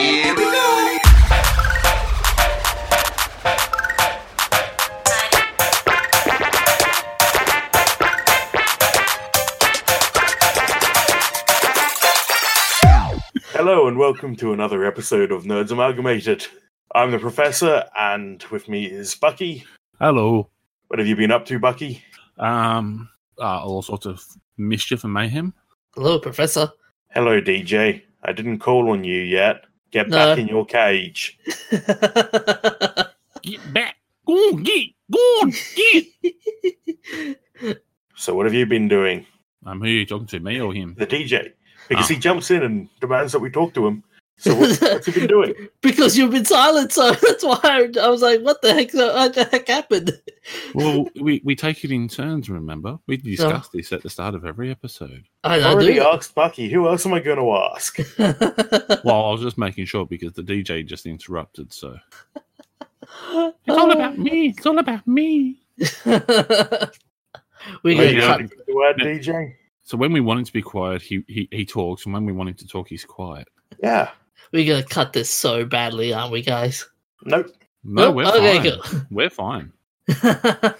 Here we go. Hello and welcome to another episode of Nerds Amalgamated. I'm the Professor, and with me is Bucky. Hello. What have you been up to, Bucky? Um, uh, all sorts of mischief and mayhem. Hello, Professor. Hello, DJ. I didn't call on you yet. Get No. back in your cage. Get back. Go on, get. Go on, get. So, what have you been doing? I'm um, who are you talking to, me or him? The DJ. Because Ah. he jumps in and demands that we talk to him. So, what, what's he been doing? because you've been silent, so that's why I, I was like, "What the heck? What the heck happened?" Well, we, we take it in turns, remember? We discussed this at the start of every episode. I, I I already do. asked Bucky. Who else am I going to ask? Well, I was just making sure because the DJ just interrupted, so. It's all about me. It's all about me. we Are gonna Yeah. cut. anything to add, DJ? So when we want him to be quiet, he, he, he talks, and when we want him to talk, he's quiet. Yeah. We're gonna cut this so badly, aren't we, guys? Nope. No, Oh, we're okay, fine. good. We're fine.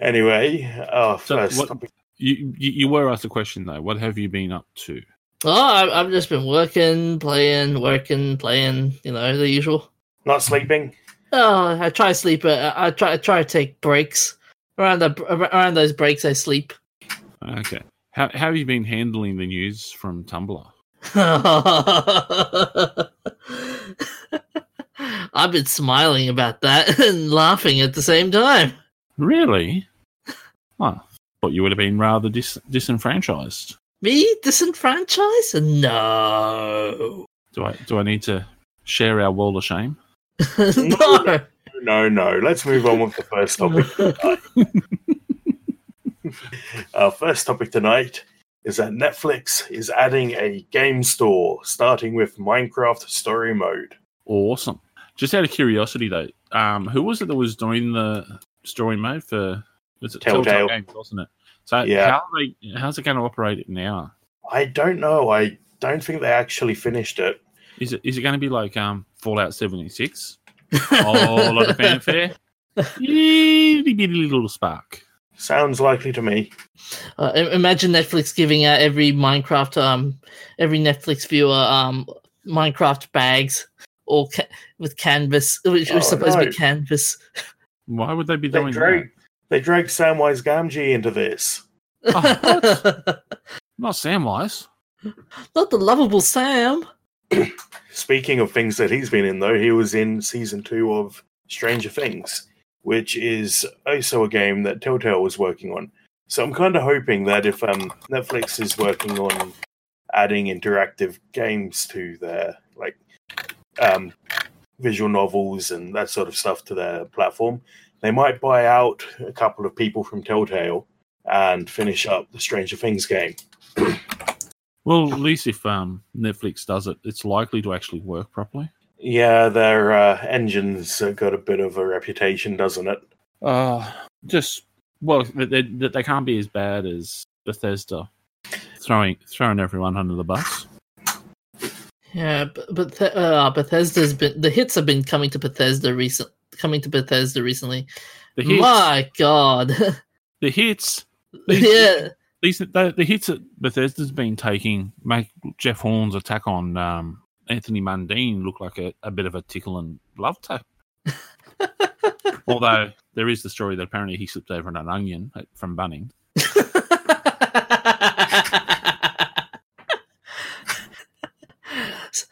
Anyway, our So first what- topic. You, you you were asked a question though. What have you been up to? oh, I, I've just been working, playing, working, playing. You know, the usual. Not sleeping. Oh, I try to sleep. Uh, I try. I try to take breaks. Around the around those breaks, I sleep. Okay. How, how have you been handling the news from Tumblr? I've been smiling about that and laughing at the same time. Really? Oh, thought you would have been rather dis- disenfranchised. Me disenfranchised? No. Do I do I need to share our world of shame? no. No, no. Let's move on with the first topic. Our first topic tonight is that Netflix is adding a game store starting with Minecraft Story Mode. Awesome. Just out of curiosity though, um, who was it that was doing the story mode for? Was it Telltale. Games, wasn't it? So Yeah. how are they, how's it going to operate it now? I don't know. I don't think they actually finished it. Is it is it going to be like um, Fallout seventy six? Oh, a lot of fanfare. Itty bitty little spark. Sounds likely to me. Uh, imagine Netflix giving out every Minecraft, um, every Netflix viewer, um, Minecraft bags, or ca- with canvas, which Oh, was supposed to be canvas. Why would they be They doing dragged, they dragged Samwise Gamgee into this. Oh, Not Samwise. Not the lovable Sam. Speaking of things that he's been in, though, he was in season two of Stranger Things, which is also a game that Telltale was working on. So I'm kind of hoping that if um, Netflix is working on adding interactive games to their like um, visual novels and that sort of stuff to their platform, they might buy out a couple of people from Telltale and finish up the Stranger Things game. Well, at least if um, Netflix does it, it's likely to actually work properly. Yeah, their uh, engines uh, got a bit of a reputation, doesn't it? Uh, just well, they, they can't be as bad as Bethesda throwing throwing everyone under the bus. Yeah, but, but uh, Bethesda's been the hits have been coming to Bethesda recent, coming to Bethesda recently. The hits, My God, the hits, these, yeah, these the, the hits that Bethesda's been taking make Jeff Horn's attack on um, Anthony Mundine look like a, a bit of a tickle and love tap. Although there is the story that apparently he slipped over an onion at, from Bunning.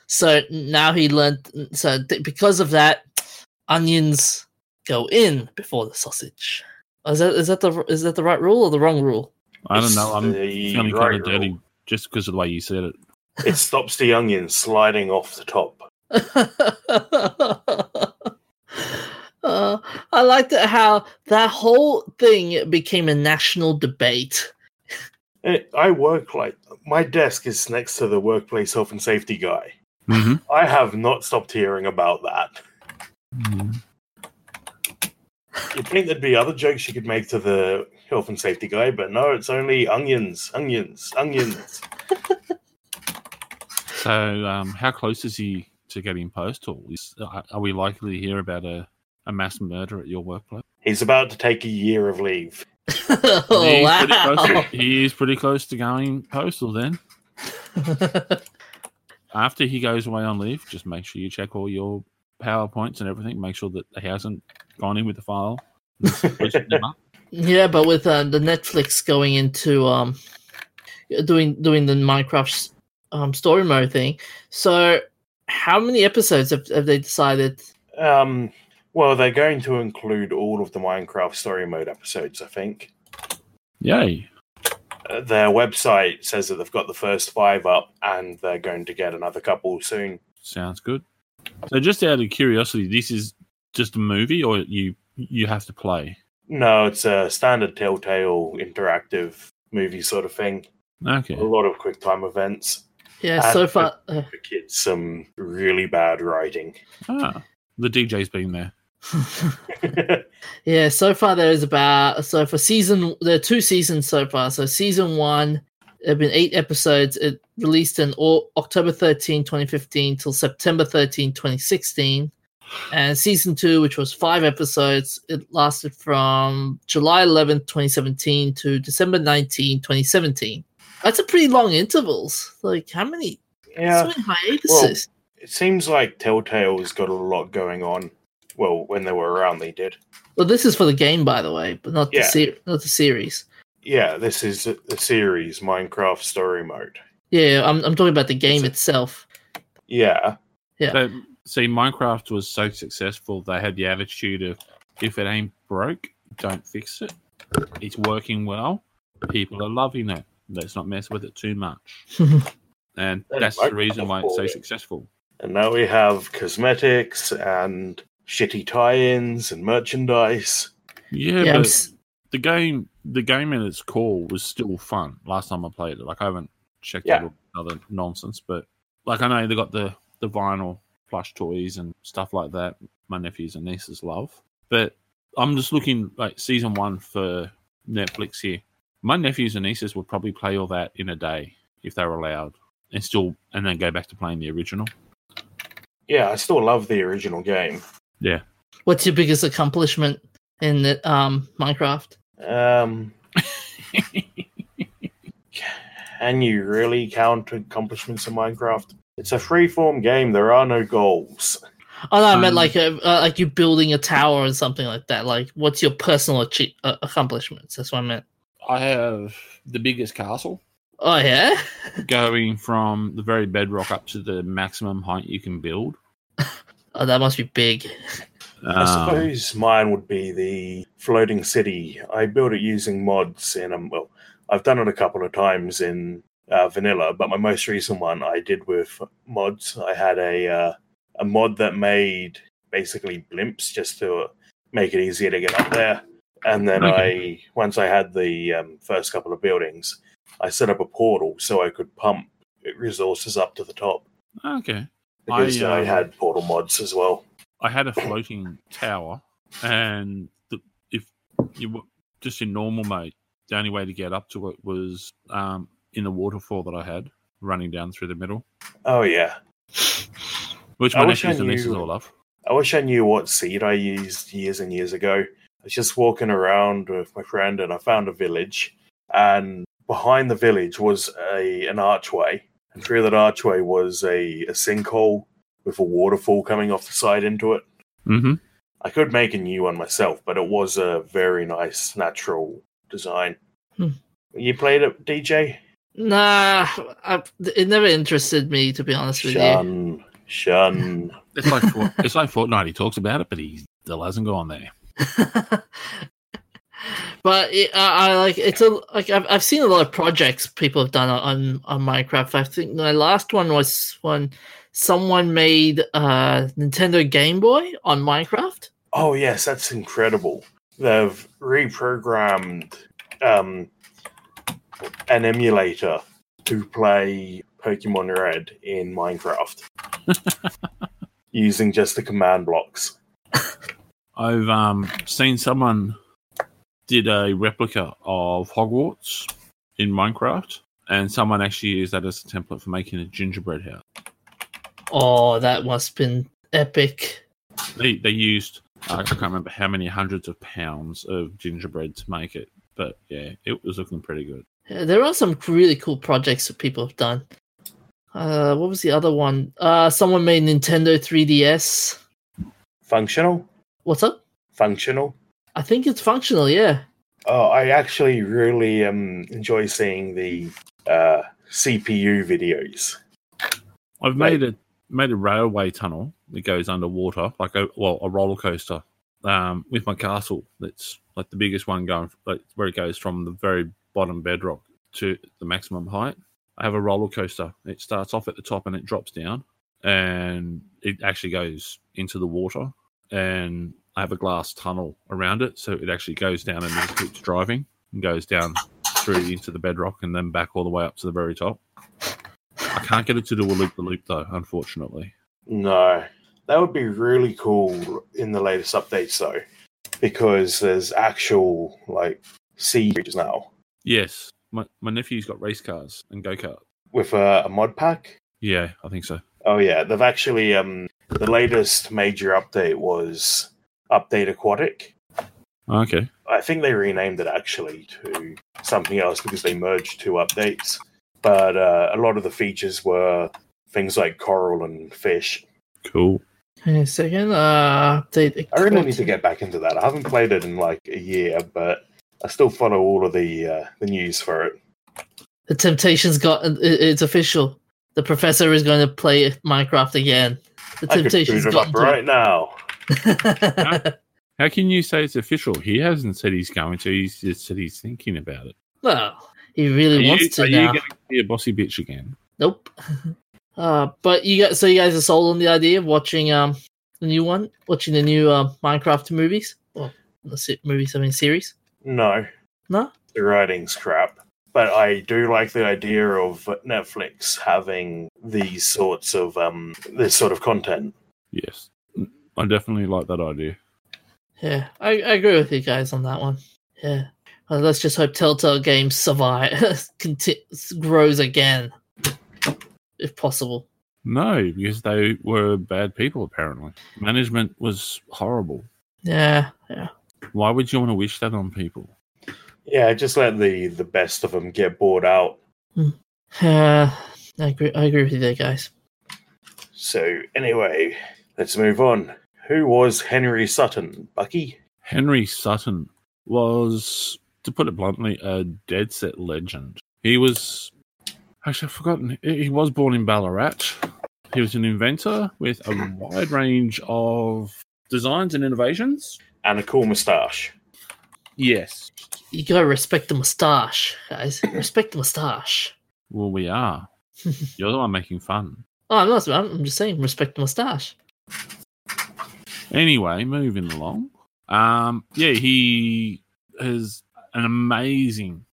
so now he learned. So th- because of that, onions go in before the sausage. Oh, is that is that the is that the right rule or the wrong rule? I don't know. I'm feeling right kind of dirty rule. just because of the way you said it. It stops the onion sliding off the top. uh, I liked it how that whole thing became a national debate. Eh, I work like my desk is next to the workplace health and safety guy. Mm-hmm. I have not stopped hearing about that. You'd think there'd be other jokes you could make to the health and safety guy, but no, it's only onions, onions, onions. So, um, how close is he to getting in post, or is, are are we likely to hear about a, a mass murder at your workplace? He's about to take a year of leave. oh, he, is pretty close to, wow. he is pretty close to going postal. Then, after he goes away on leave, just make sure you check all your powerpoints and everything. Make sure that he hasn't gone in with the file. and spruced them up. yeah, but with uh, the Netflix going into um doing doing the Minecraft um story mode thing, so how many episodes have, have they decided? Um, well, they're going to include all of the Minecraft story mode episodes, I think. Yay! Uh, their website says that they've got the first five up and they're going to get another couple soon. Sounds good. So, just out of curiosity, this is just a movie, or you you have to play? No, it's a standard Telltale interactive movie sort of thing. Okay. A lot of quick time events. Yeah, so far. Uh, For kids, some really bad writing. Ah, the DJ's been there. Yeah, so far there is about so for season there are two seasons so far. So season one, there have been eight episodes. It released in au- October 13, 2015 till September 13, 2016. And season two, which was five episodes, it lasted from July 11th, 2017 to December 19, 2017. That's a pretty long intervals. Like how many yeah, so many hiatuses? it seems like Telltale's got a lot going on. Well, when they were around, they did. Well, this is for the game, by the way, but not the ser- not the series. Yeah, this is the series Minecraft Story Mode. Yeah, I'm I'm talking about the game It's itself. Yeah, Yeah. But see, Minecraft was so successful, they had the attitude of if it ain't broke, don't fix it. It's working well. People are loving it. Let's not mess with it too much. And And that's the reason why it's so successful. and now we have cosmetics and shitty tie-ins and merchandise. Yeah, yeah, but the game, the game in its core was still fun. Last time I played it, like I haven't checked Yeah. out all the other nonsense, but like I know they got the the vinyl plush toys and stuff like that. My nephews and nieces love, but I'm just looking like season one for Netflix here. My nephews and nieces would probably play all that in a day if they were allowed, and still and then go back to playing the original. Yeah, I still love the original game. Yeah. What's your biggest accomplishment in the, um Minecraft? Um, can you really count accomplishments in Minecraft? It's a free-form game. There are no goals. Oh no, I meant Um, like a, uh, like you building a tower or something like that. Like, what's your personal achie- uh, accomplishments? That's what I meant. I have the biggest castle. Oh yeah, going from the very bedrock up to the maximum height you can build. oh that must be big. I Um, suppose mine would be the floating city. I built it using mods and um, well, I've done it a couple of times in uh, vanilla, but my most recent one I did with mods. I had a uh, a mod that made basically blimps just to make it easier to get up there. And then I once I had the um, first couple of buildings, I set up a portal so I could pump resources up to the top okay. because I, I um, had portal mods as well. I had a floating tower, and the, if you were just in normal mode, the only way to get up to it was um, in the waterfall that I had running down through the middle, Oh yeah. which my nephews and nieces all love. I wish I knew what seed I used years and years ago. I was just walking around with my friend and I found a village. And behind the village was a an archway. And through that archway was a, a sinkhole with a waterfall coming off the side into it. Mm-hmm. I could make a new one myself, but it was a very nice natural design. Hmm. You played it, DJ? Nah, I, it never interested me to be honest with you. Shun. Shun. It's like it's like Fortnite. He talks about it, but he still hasn't gone there. but it, I, I like it's a like I've I've seen a lot of projects people have done on on Minecraft. I think my last one was when someone made a Nintendo Game Boy on Minecraft. Oh yes, that's incredible. They've reprogrammed um, an emulator to play Pokemon Red in Minecraft using just the command blocks. I've um, seen someone did a replica of Hogwarts in Minecraft, and someone actually used that as a template for making a gingerbread house. Oh, that must have been epic. They they used I can't remember how many hundreds of pounds of gingerbread to make it, but yeah, it was looking pretty good. Yeah, there are some really cool projects that people have done. Uh, what was the other one? Uh, someone made Nintendo 3DS. Functional? What's up? Functional? I think it's functional. Yeah. Oh, I actually really um, enjoy seeing the uh, CPU videos. I've made a made a railway tunnel that goes underwater, like a well a roller coaster, um, with my castle. That's like the biggest one going like where it goes from the very bottom bedrock to the maximum height. I have a roller coaster. It starts off at the top and it drops down, and it actually goes into the water. And I have a glass tunnel around it, so it actually goes down and then keeps driving and goes down through into the bedrock and then back all the way up to the very top. I can't get it to do a loop the loop though, unfortunately. No, that would be really cool in the latest updates though, because there's actual like sea creatures now Yes, my, my nephew's got race cars and go kart. with a, a mod pack. Yeah, I think so. Oh yeah, they've actually um the latest major update was update aquatic. Okay. I think they renamed it actually to something else because they merged two updates. But uh, a lot of the features were things like coral and fish. Cool. Hang on a second. Uh, update. I really need to get back into that. I haven't played it in like a year, but I still follow all of the uh, the news for it. The Temptations got it's official. The professor is going to play Minecraft again. The I could boot Temptations it got up right now. How can you say it's official? He hasn't said he's going to. He's just said he's thinking about it. well, he Are really you, wants to are you now. going to be a bossy bitch again? Nope. Uh, but you got so you guys are sold on the idea of watching um the new one, watching the new uh, Minecraft movies. Well, the se- movies, I mean series. No, No. the writing's crap. But I do like the idea of Netflix having these sorts of um this sort of content. Yes. I definitely like that idea. Yeah, I, I agree with you guys on that one. Yeah. Well, let's just hope Telltale Games survive, conti- grows again, if possible. No, because they were bad people, apparently. Management was horrible. Yeah, yeah. Why would you want to wish that on people? Yeah, just let the the best of them get bored out. Uh, I agree. I agree with you there, guys. So anyway, let's move on. Who was Henry Sutton? Bucky? Henry Sutton was, to put it bluntly, a dead set legend. He was, actually, I've forgotten, he he was born in Ballarat. He was an inventor with a wide range of designs and innovations. And a cool moustache. Yes. You gotta respect the mustache, guys. respect the mustache. Well, we are. You're the one making fun. Oh, I'm not. I'm just saying, respect the mustache. Anyway, moving along. Um, yeah, he has an amazing,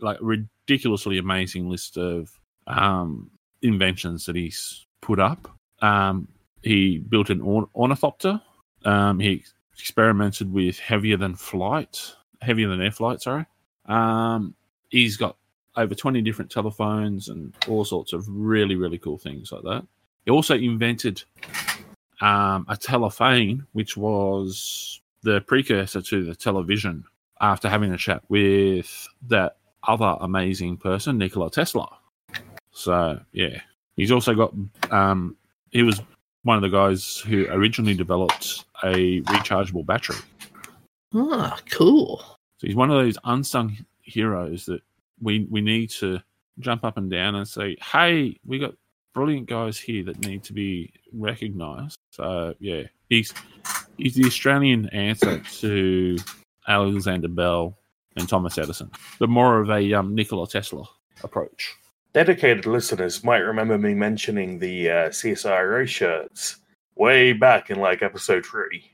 like ridiculously amazing list of um, inventions that he's put up. Um, he built an orn- ornithopter. Um, he experimented with heavier than flight, heavier than air flight. Sorry. Um, he's got over twenty different telephones and all sorts of really, really cool things like that. He also invented um, a telephane, which was the precursor to the television. After having a chat with that other amazing person, Nikola Tesla. So yeah, he's also got. Um, he was one of the guys who originally developed a rechargeable battery. Ah, cool. So he's one of those unsung heroes that we we need to jump up and down and say, "Hey, we got brilliant guys here that need to be recognised." So yeah, he's he's the Australian answer to Alexander Bell and Thomas Edison, but more of a um, Nikola Tesla approach. Dedicated listeners might remember me mentioning the uh, CSIRO shirts way back in like episode three.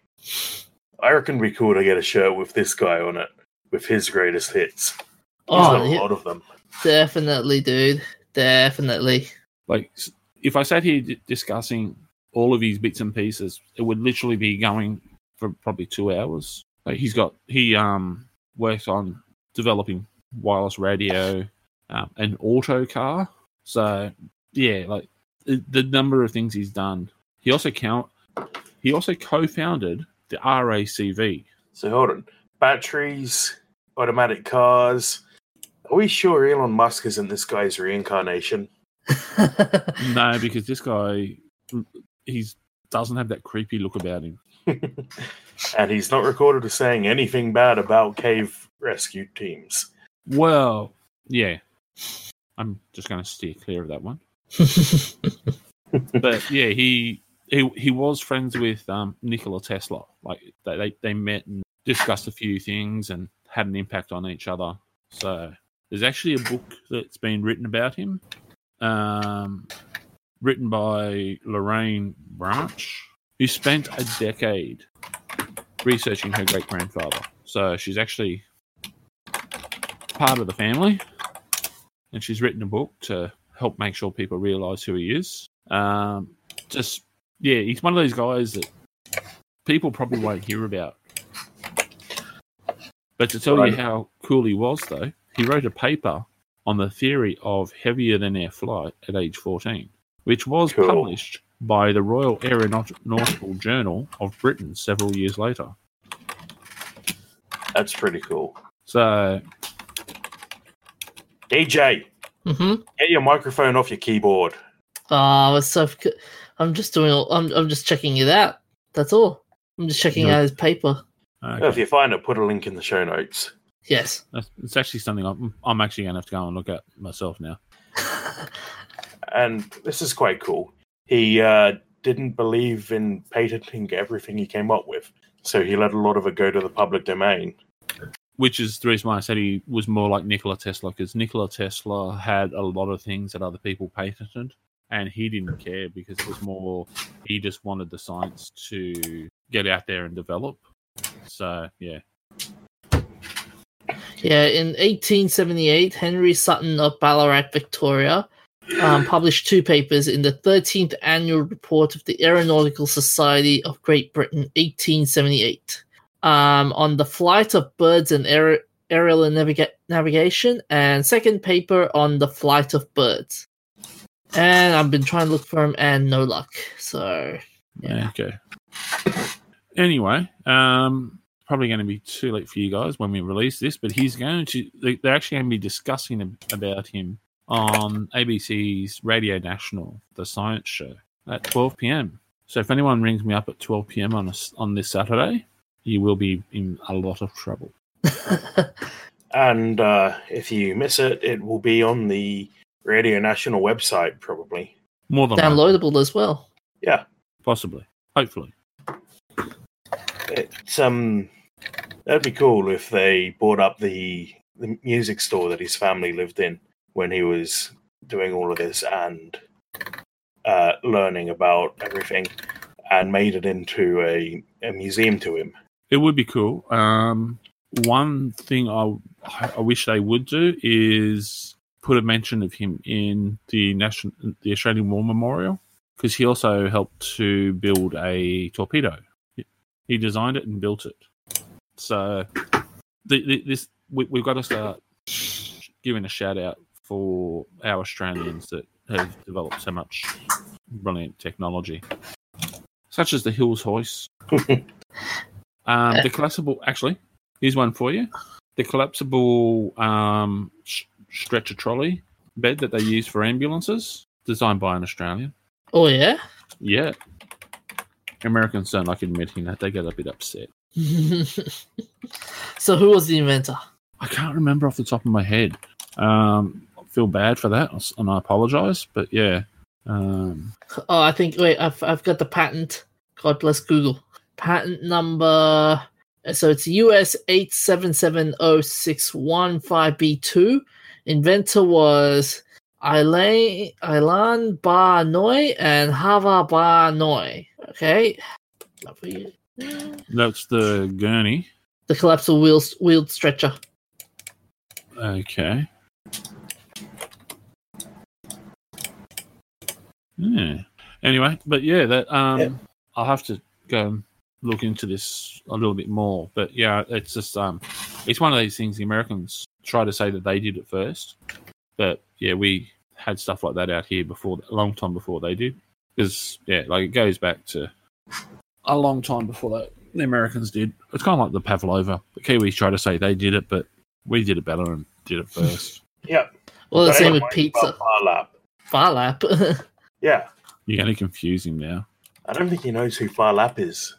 I reckon it'd be cool to get a shirt with this guy on it, with his greatest hits. He's Oh, a lot of them. definitely, dude. Definitely. Like if I sat here d- discussing all of his bits and pieces, it would literally be going for probably two hours. Like he's got he um worked on developing wireless radio, um, an auto car. So yeah, like the, the number of things he's done. He also count. He also co-founded the RACV. So hold on. Batteries, automatic cars. Are we sure Elon Musk isn't this guy's reincarnation? No, because this guy, he's doesn't have that creepy look about him. and he's not recorded as saying anything bad about cave rescue teams. Well, yeah, I'm just going to steer clear of that one. But yeah, he he he was friends with um, Nikola Tesla. Like they, they met and discussed a few things and had an impact on each other. So there's actually a book that's been written about him, um, written by Lorraine Branch, who spent a decade researching her great grandfather. So she's actually part of the family, and she's written a book to help make sure people realize who he is. Um, just yeah, he's one of those guys that people probably won't hear about. But to tell Right. you how cool he was, though, he wrote a paper on the theory of heavier than air flight at age 14, which was Cool. published by the Royal Aeronautical Journal of Britain several years later. That's pretty cool. So, DJ, hmm get your microphone off your keyboard. Oh, it's so. C- I'm just doing. all- I'm. I'm just checking it out. That's all. I'm just checking No. out his paper. okay. If you find it, put a link in the show notes. Yes. That's- it's actually something I'm, I'm actually going to have to go and look at myself now. And this is quite cool. He uh, didn't believe in patenting everything he came up with, so he let a lot of it go to the public domain. which is the reason why I said he was more like Nikola Tesla because Nikola Tesla had a lot of things that other people patented, and he didn't care because it was more he just wanted the science to get out there and develop. So yeah, Yeah, in 1878, Henry Sutton of Ballarat, Victoria, um, published two papers in the 13th annual report of the Aeronautical Society of Great Britain, 1878, um, on the flight of birds and aer- aerial naviga- navigation, and second paper on the flight of birds. And I've been trying to look for him, and no luck. So yeah, okay. Anyway, um, probably going to be too late for you guys when we release this, but he's going to. they- They're actually going to be discussing about him on ABC's Radio National, the Science Show, at 12 p.m. So if anyone rings me up at 12 p.m. on a s on this Saturday, you will be in a lot of trouble. And uh, if you miss it, it will be on the Radio National website, probably. More than likely, downloadable as well. Yeah, possibly, hopefully. it's um, that'd be cool if they bought up the the music store that his family lived in when he was doing all of this and uh, learning about everything, and made it into a, a museum to him. It would be cool. Um, one thing I I wish they would do is put a mention of him in the national the Australian War Memorial because he also helped to build a torpedo. He designed it and built it. So the, the, this we, we've got to start giving a shout out for our Australians that have developed so much brilliant technology, such as the Hills hoist. Um, the collapsible, actually, here's one for you. The collapsible um, sh- stretcher trolley bed that they use for ambulances, designed by an Australian. Oh yeah. Yeah. Americans don't like admitting that. They get a bit upset. so who was the inventor? I can't remember off the top of my head. Um, I feel bad for that, and I apologize. But yeah, um, Oh, I think wait, I've I've got the patent. God bless Google. Patent number. So it's US eight seven seven zero six one five B two. Inventor was Ilan Ilan Ba Noi and Hava Ba Noi. Okay. That's the gurney. The collapsible wheel wheeled stretcher. Okay. Yeah. Anyway, but yeah, that um, Yeah. I'll have to go and look into this a little bit more. But yeah, it's just um, it's one of these things. The Americans try to say that they did it first, but yeah, we had stuff like that out here before a long time before they did. Because yeah, like it goes back to a long time before that the Americans did. It's kind of like the pavlova. The Kiwis try to say they did it, but we did it better and did it first. Yeah. Well, the same with pizza. Phar Lap. Farlap. Yeah. You're going to confuse him now. I don't think he knows who Phar Lap is.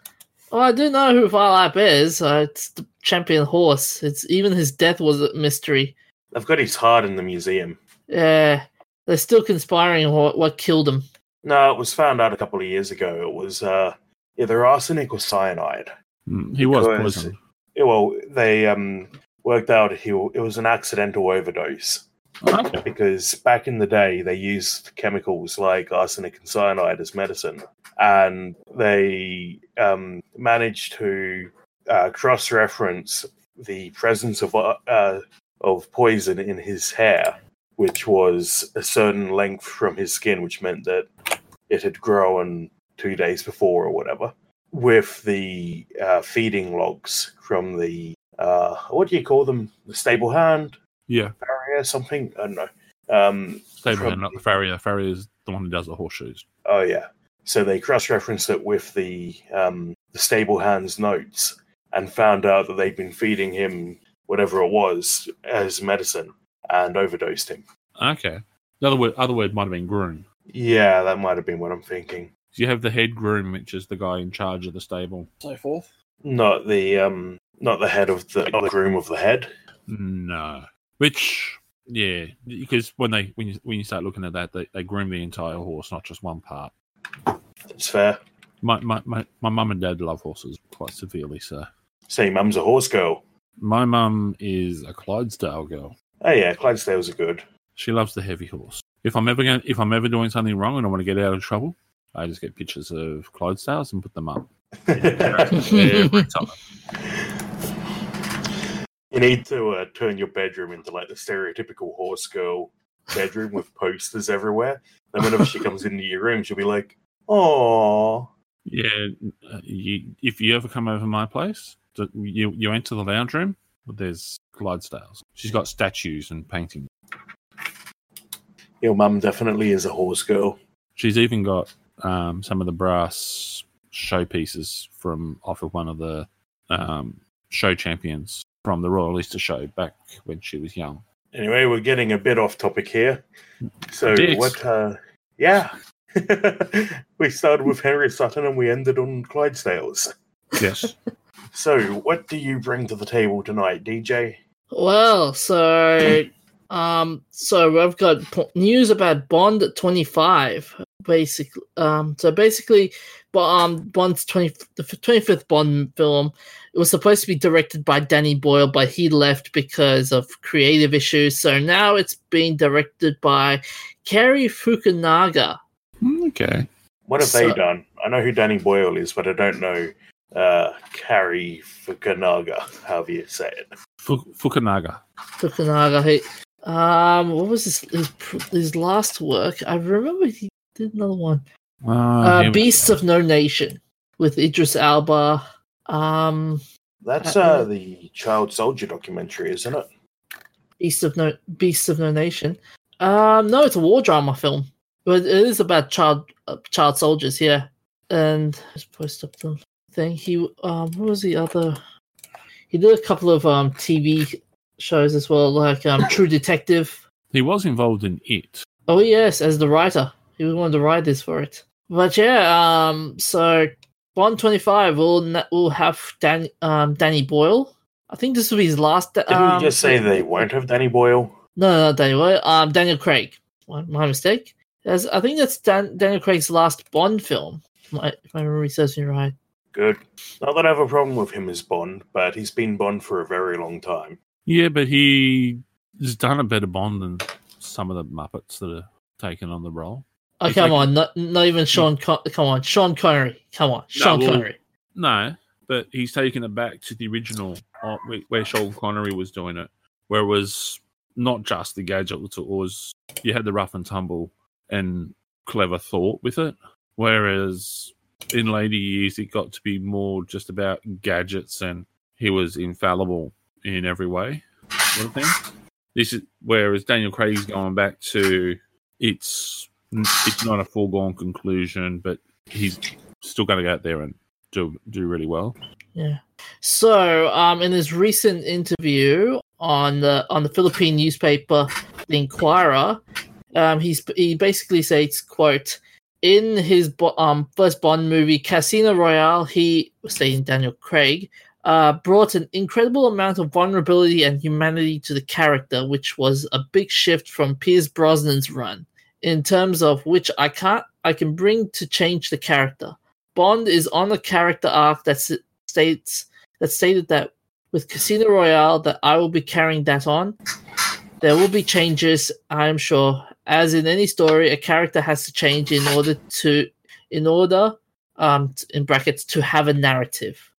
well, I do know who Phar Lap is. Uh, it's the champion horse. It's even his death was a mystery. They've got his heart in the museum. Yeah, they're still conspiring what, what killed him. No, it was found out a couple of years ago. It was uh, either arsenic or cyanide. Mm, He was poisoned. Yeah, well, they um, worked out he, it was an accidental overdose Okay. because back in the day they used chemicals like arsenic and cyanide as medicine, and they um, managed to uh, cross-reference the presence of uh, uh, of poison in his hair, which was a certain length from his skin, which meant that it had grown two days before or whatever, with the uh, feeding logs from the uh, what do you call them? The stable hand Yeah. farrier, something. I don't know. Um, Stable hand, not the farrier. Farrier is the one who does the horseshoes. oh yeah. So they cross-referenced it with the um, the stable hand's notes and found out that they'd been feeding him whatever it was as medicine and overdosed him. Okay. The other word, other word might have been groom. Yeah, that might have been what I'm thinking. You have the head groom, which is the guy in charge of the stable. So forth. Not the um, not the head of the, not the groom of the head. No. Which, yeah, because when they when you when you start looking at that, they, they groom the entire horse, not just one part. It's fair. My my my my mum and dad love horses quite severely, so Say, mum's a horse girl. my mum is a Clydesdale girl. Oh yeah, Clydesdales are good. She loves the heavy horse. If I'm ever going, if I'm ever doing something wrong and I want to get out of trouble, I just get pictures of Clydesdales and put them up. You need to uh, turn your bedroom into like the stereotypical horse girl bedroom with posters everywhere. Then whenever she comes into your room, she'll be like, "Oh, Yeah, uh, you, if you ever come over my place, you you enter the lounge room. There's Clydesdales. She's got statues and paintings. your mum definitely is a horse girl." She's even got um, some of the brass showpieces from off of one of the um, show champions from the Royal Easter Show back when she was young. Anyway, we're getting a bit off topic here. So Dicks. what? Uh, yeah, we started with Henry Sutton and we ended on Clydesdales. Yes. So, what do you bring to the table tonight, DJ? Well, so um, so I've got po- news about Bond at twenty five. Basically, um, so basically, Bo- um, Bond's twenty the twenty fifth Bond film. It was supposed to be directed by Danny Boyle, but he left because of creative issues. So now it's being directed by Cary Fukunaga. Okay. What have they done? I know who Danny Boyle is, but I don't know uh, Cary Fukunaga, however you say it. Fukunaga. Fukunaga. He, um, what was his, his his last work? I remember he did another one. Uh, Uh, Beasts of No Nation with Idris Elba. Um, That's Uh, uh, the child soldier documentary, isn't it? Beasts of No Beasts of No Nation. Um, no, it's a war drama film, but it is about child uh, child soldiers. Yeah, and just post up the thing. He um, what was the other? He did a couple of um TV shows as well, like um True Detective. he was involved in it. Oh yes, as the writer, he was one of the writers for it. But yeah, um, so Bond twenty five will na- will have Dan um Danny Boyle. I think this will be his last. Didn't um, you just say they won't have Danny Boyle? No, no, not Daniel. Boyle, Um, Daniel Craig. My, my mistake. That's, I think that's Dan, Daniel Craig's last Bond film. If my, if my memory serves me right. Good. Not that I have a problem with him as Bond, but he's been Bond for a very long time. Yeah, but he has done a better Bond than some of the Muppets that are taken on the role. Oh, It's come like- on, not, not even Sean. Con- come on, Sean Connery. Come on, Sean well- Connery. No, but he's taken it back to the original uh, where- where Sean Connery was doing it, where it was not just the gadget, it was you had the rough and tumble and clever thought with it. Whereas in later years, it got to be more just about gadgets and he was infallible in every way, sort of thing. This is whereas Daniel Craig's going back to it's it's not a foregone conclusion, but he's still going to go out there and do do really well. Yeah. So, um, in his recent interview on the on the Philippine newspaper, The Inquirer, um, he's he basically says, "quote." In his um, first Bond movie, Casino Royale, he, saying Daniel Craig, uh, brought an incredible amount of vulnerability and humanity to the character, which was a big shift from Pierce Brosnan's run. In terms of which I can't, I can bring to change the character. Bond is on a character arc that states that stated that with Casino Royale that I will be carrying that on. There will be changes, I'm sure. As in any story, a character has to change in order to, in order, um, t- in brackets, to have a narrative.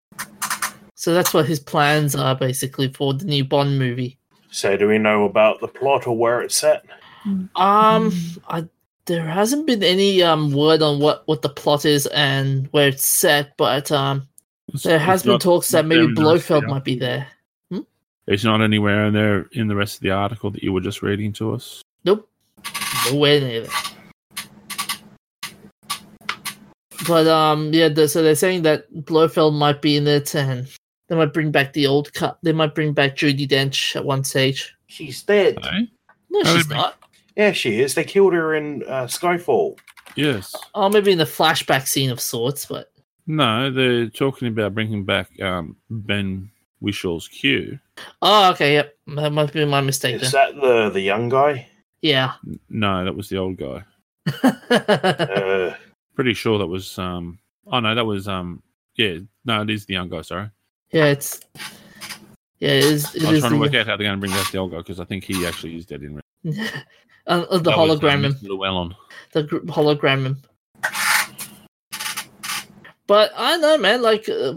So that's what his plans are basically for the new Bond movie. So, do we know about the plot or where it's set? Um, I there hasn't been any um word on what what the plot is and where it's set, but um, there has been talks that maybe there in the rest of Blofeld might be article. there. It's not anywhere in there in the rest of the article that you were just reading to us. Nope, nowhere near. But um, yeah. The, so they're saying that Blofeld might be in it, and they might bring back the old cut. They might bring back Judi Dench at one stage. She's dead. No, Oh, she's they- not. Yeah, she is. They killed her in uh, Skyfall. Yes. Oh, maybe in the flashback scene of sorts, but No, they're talking about bringing back um, Ben Whishaw's Q. oh, okay, yep, that might be my mistake Is then. that the the young guy? Yeah. No, that was the old guy. Uh, Pretty sure that was. Um, oh no, that was. Um, yeah, no, it is the young guy. Sorry, Yeah, it's yeah, it is. It I was is trying to the, work out how they're going to bring back the old guy because I think he actually is dead in. real- uh, uh, the That hologram him, Mr. Llewelyn. the gr- hologram him. But I know, man. Like, uh,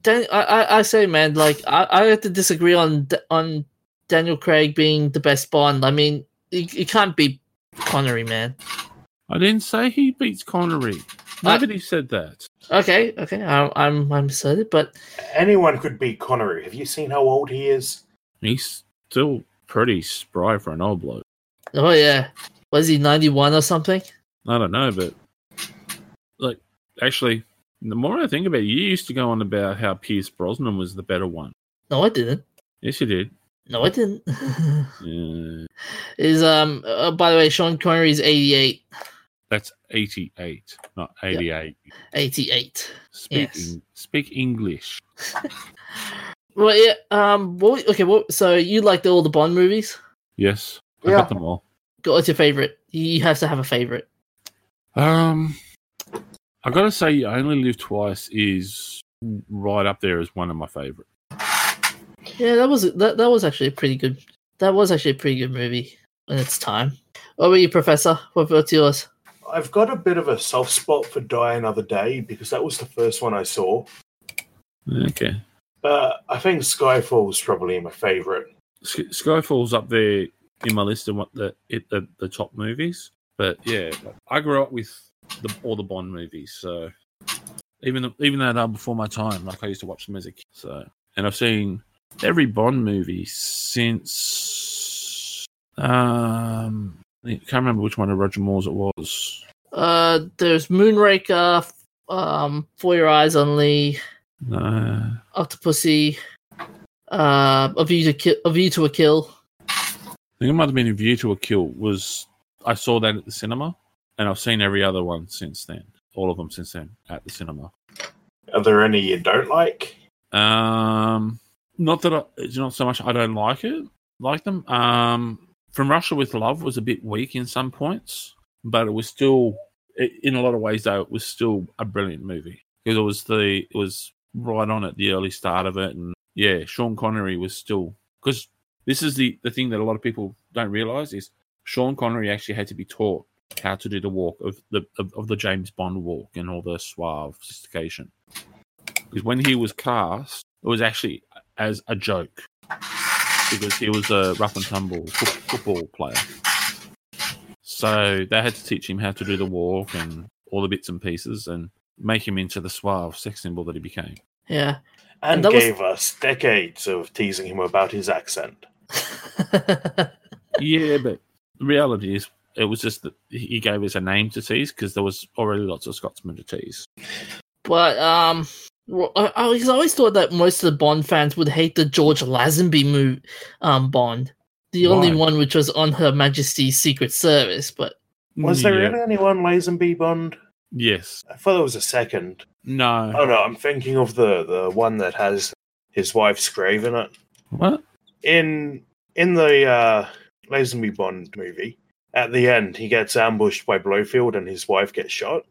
Dan- I, I, I say, man. Like, I, I have to disagree on D- on Daniel Craig being the best Bond. I mean, you, you can't beat Connery, man. I didn't say he beats Connery. Nobody said that. Okay, okay, I, I'm I'm excited, but anyone could beat Connery. Have you seen how old he is? He's still pretty spry for an old bloke. oh yeah, was he 91 or something? I don't know, but like actually, the more I think about it, you used to go on about how Pierce Brosnan was the better one. No, I didn't. Yes, you did. No, I didn't. Yeah, Is um uh, by the way, Sean Connery is 88. that's eighty-eight, not eighty-eight. 88. Speak Yes. Speak English. Well, yeah. Um. What, okay. Well, so you liked all the Bond movies? Yes, I Yeah. got them all. What's your favorite? You have to have a favorite. Um, I gotta say, "You Only Live Twice" is right up there as one of my favorite. Yeah, that was that. That was actually a pretty good. That was actually a pretty good movie in its time. What about you, Professor? What, what's yours? I've got a bit of a soft spot for Die Another Day because that was the first one I saw. Okay, But I think Skyfall's probably my favorite. Sk- Skyfall's up there in my list of what the it, the the top movies. But yeah, I grew up with the, all the Bond movies, so even even though they're before my time, like I used to watch them as a kid. So, and I've seen every Bond movie since um I can't remember which one of Roger Moore's it was. Uh, there's Moonraker, um, For Your Eyes Only, No, Octopussy, uh, A View to Kill, A View to a Kill. I think it might have been a View to a Kill. Was I saw that at the cinema, and I've seen every other one since then. All of them since then at the cinema. Are there any you don't like? Um, not that I, it's not so much I don't like it, like them. Um, From Russia with Love was a bit weak in some points, but it was still, in a lot of ways, though, it was still a brilliant movie because it was the it was right on at the early start of it, and yeah, Sean Connery was still because this is the the thing that a lot of people don't realize is Sean Connery actually had to be taught how to do the walk of the of, of the James Bond walk and all the suave sophistication because when he was cast, it was actually as a joke because he was a rough and tumble fo- football player. So they had to teach him how to do the walk and all the bits and pieces and make him into the suave sex symbol that he became. Yeah. And, And that was- gave us decades of teasing him about his accent. yeah, but the reality is it was just that he gave us a name to tease because there was already lots of Scotsmen to tease. But um, well, I, I, 'cause I always thought that most of the Bond fans would hate the George Lazenby move, um, Bond, the only one which was on Her Majesty's Secret Service. But Was there Yeah. really only one Lazenby Bond? Yes. I thought there was a second. No. Oh no, I'm thinking of the the one that has his wife's grave in it. What? In in the uh, Lazenby Bond movie, at the end, he gets ambushed by Blofeld and his wife gets shot.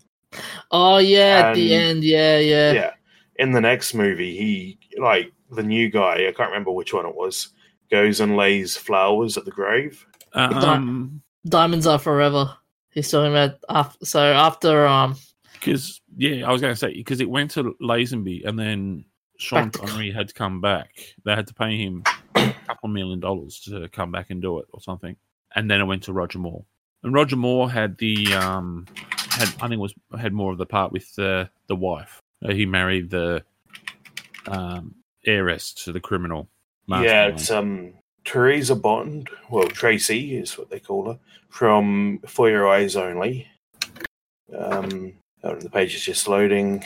oh yeah, at the end, yeah, yeah, yeah. In the next movie, he like the new guy. I can't remember which one it was. Goes and lays flowers at the grave. Um, Diamonds Are Forever. He's talking about after. So after um, because yeah, I was going to say because it went to Lazenby and then Sean Back to- Connery had to come back. They had to pay him a couple million dollars to come back and do it or something. And then it went to Roger Moore. And Roger Moore had the um had I think was had more of the part with the the wife. Uh, he married the um heiress to the criminal. Yeah, it's um Teresa Bond. Well, Tracy is what they call her from For Your Eyes Only. Um, oh, the page is just loading.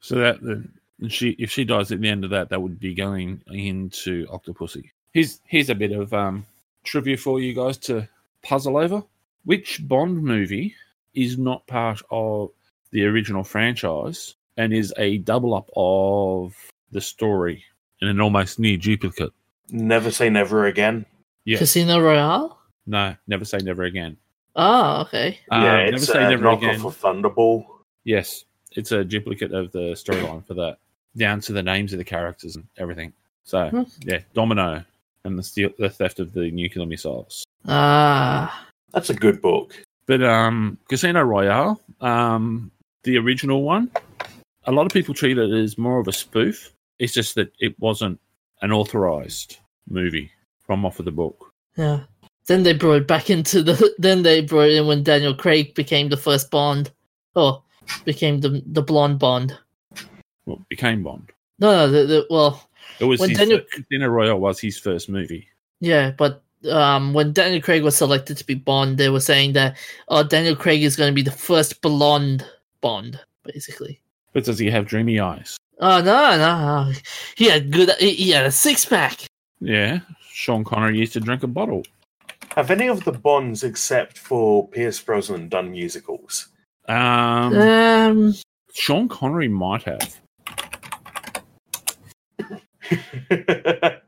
So that the, she, if she dies at the end of that, that would be going into Octopussy. Here's here's a bit of um, trivia for you guys to puzzle over. Which Bond movie is not part of the original franchise and is a double up of the story and an almost near duplicate? Never say never again. Yes. Casino Royale. No, never say never again. Oh, okay. Um, yeah, never say a never again. of Thunderball. Yes, it's a duplicate of the storyline for that, down to the names of the characters and everything. So Hmm. yeah, Domino and the steal, the theft of the nuclear missiles. Ah, That's a good book. But um, Casino Royale, um, the original one, a lot of people treat it as more of a spoof. It's just that it wasn't an authorized movie from off of the book. yeah. Then they brought it back into the. Then they brought it in when Daniel Craig became the first Bond. Oh, became the the blonde Bond. Well, became Bond. No, no. The, the, well, It was When his, Daniel- Casino Royale was his first movie. Yeah, but um, when Daniel Craig was selected to be Bond, they were saying that oh, Daniel Craig is going to be the first blonde Bond, basically. But does he have dreamy eyes? Oh no, no, no. he had good. He he had a six pack. Yeah, Sean Connery used to drink a bottle. Have any of the Bonds except for Pierce Brosnan done musicals? Um, Um, Sean Connery might have.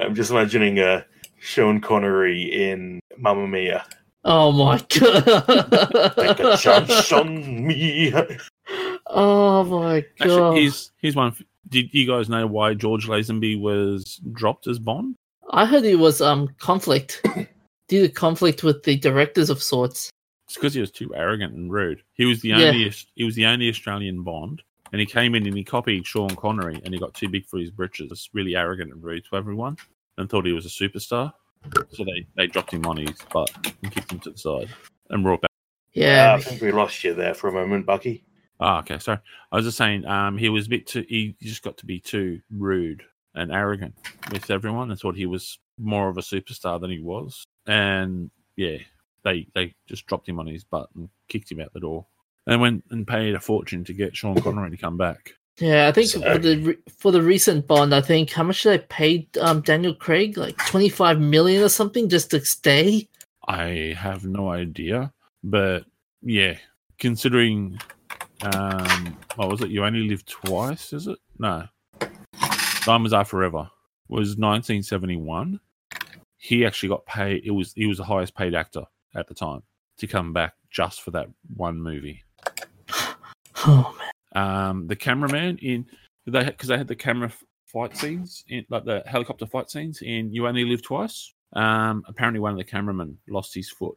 I'm just imagining uh, Sean Connery in Mamma Mia. oh my god! Take a god. chance on me. Oh my god. Actually, here's here's one. Did you guys know why George Lazenby was dropped as Bond? I heard it was um conflict due to conflict with the directors of sorts. It's because he was too arrogant and rude. He was the Yeah. only he was the only Australian Bond, and he came in and he copied Sean Connery, and he got too big for his britches. Really arrogant and rude to everyone, and thought he was a superstar. So they they dropped him on his butt and kicked him to the side and brought back. Yeah, Uh, I think we lost you there for a moment, Bucky. Ah, okay, sorry. I was just saying, um, he was a bit too. He just got to be too rude and arrogant with everyone, and thought he was more of a superstar than he was. And yeah, they they just dropped him on his butt and kicked him out the door, and went and paid a fortune to get Sean Connery to come back. yeah. I think So- for the for the recent Bond, I think how much did I pay um Daniel Craig? Like twenty five million or something just to stay. I have no idea, but yeah, considering, um, what was it? You only live twice, is it? No, Diamonds Are Forever was 1971. He actually got paid. It was he was the highest paid actor at the time to come back just for that one movie. Oh man. Um, the cameraman in they because they had the camera fight scenes in like the helicopter fight scenes in You Only Live Twice. Um, apparently one of the cameramen lost his foot.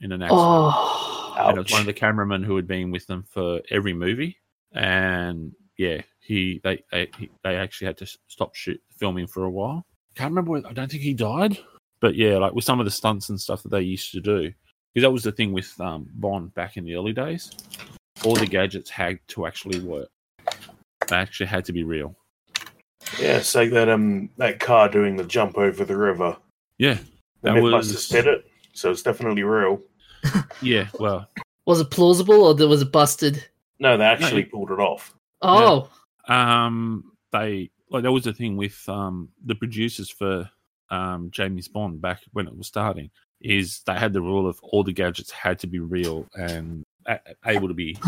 In an accident. Oh, and it was one of the cameramen who had been with them for every movie. And yeah, he they they, they actually had to stop shoot filming for a while. Can't remember. Whether, I don't think he died, but yeah, like with some of the stunts and stuff that they used to do, because that was the thing with um, Bond back in the early days. All the gadgets had to actually work. They actually had to be real. Yeah, it's like that um that car doing the jump over the river. Yeah, The That Mythbusters was- did it, so it's definitely real. Yeah. Well, was it plausible or was it busted? No, they actually pulled it off. Oh, um, they like that was the thing with um the producers for um James Bond back when it was starting is they had the rule of all the gadgets had to be real and a- able to be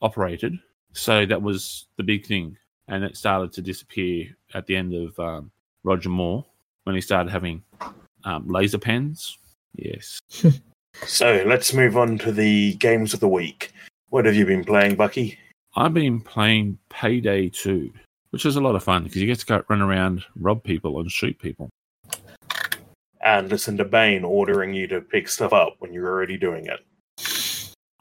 operated. So that was the big thing, and it started to disappear at the end of um, Roger Moore when he started having um, laser pens. Yes, So let's move on to the games of the week. What have you been playing, Bucky? I've been playing Payday 2, which is a lot of fun because you get to go run around, rob people, and shoot people. And listen to Bane ordering you to pick stuff up when you're already doing it.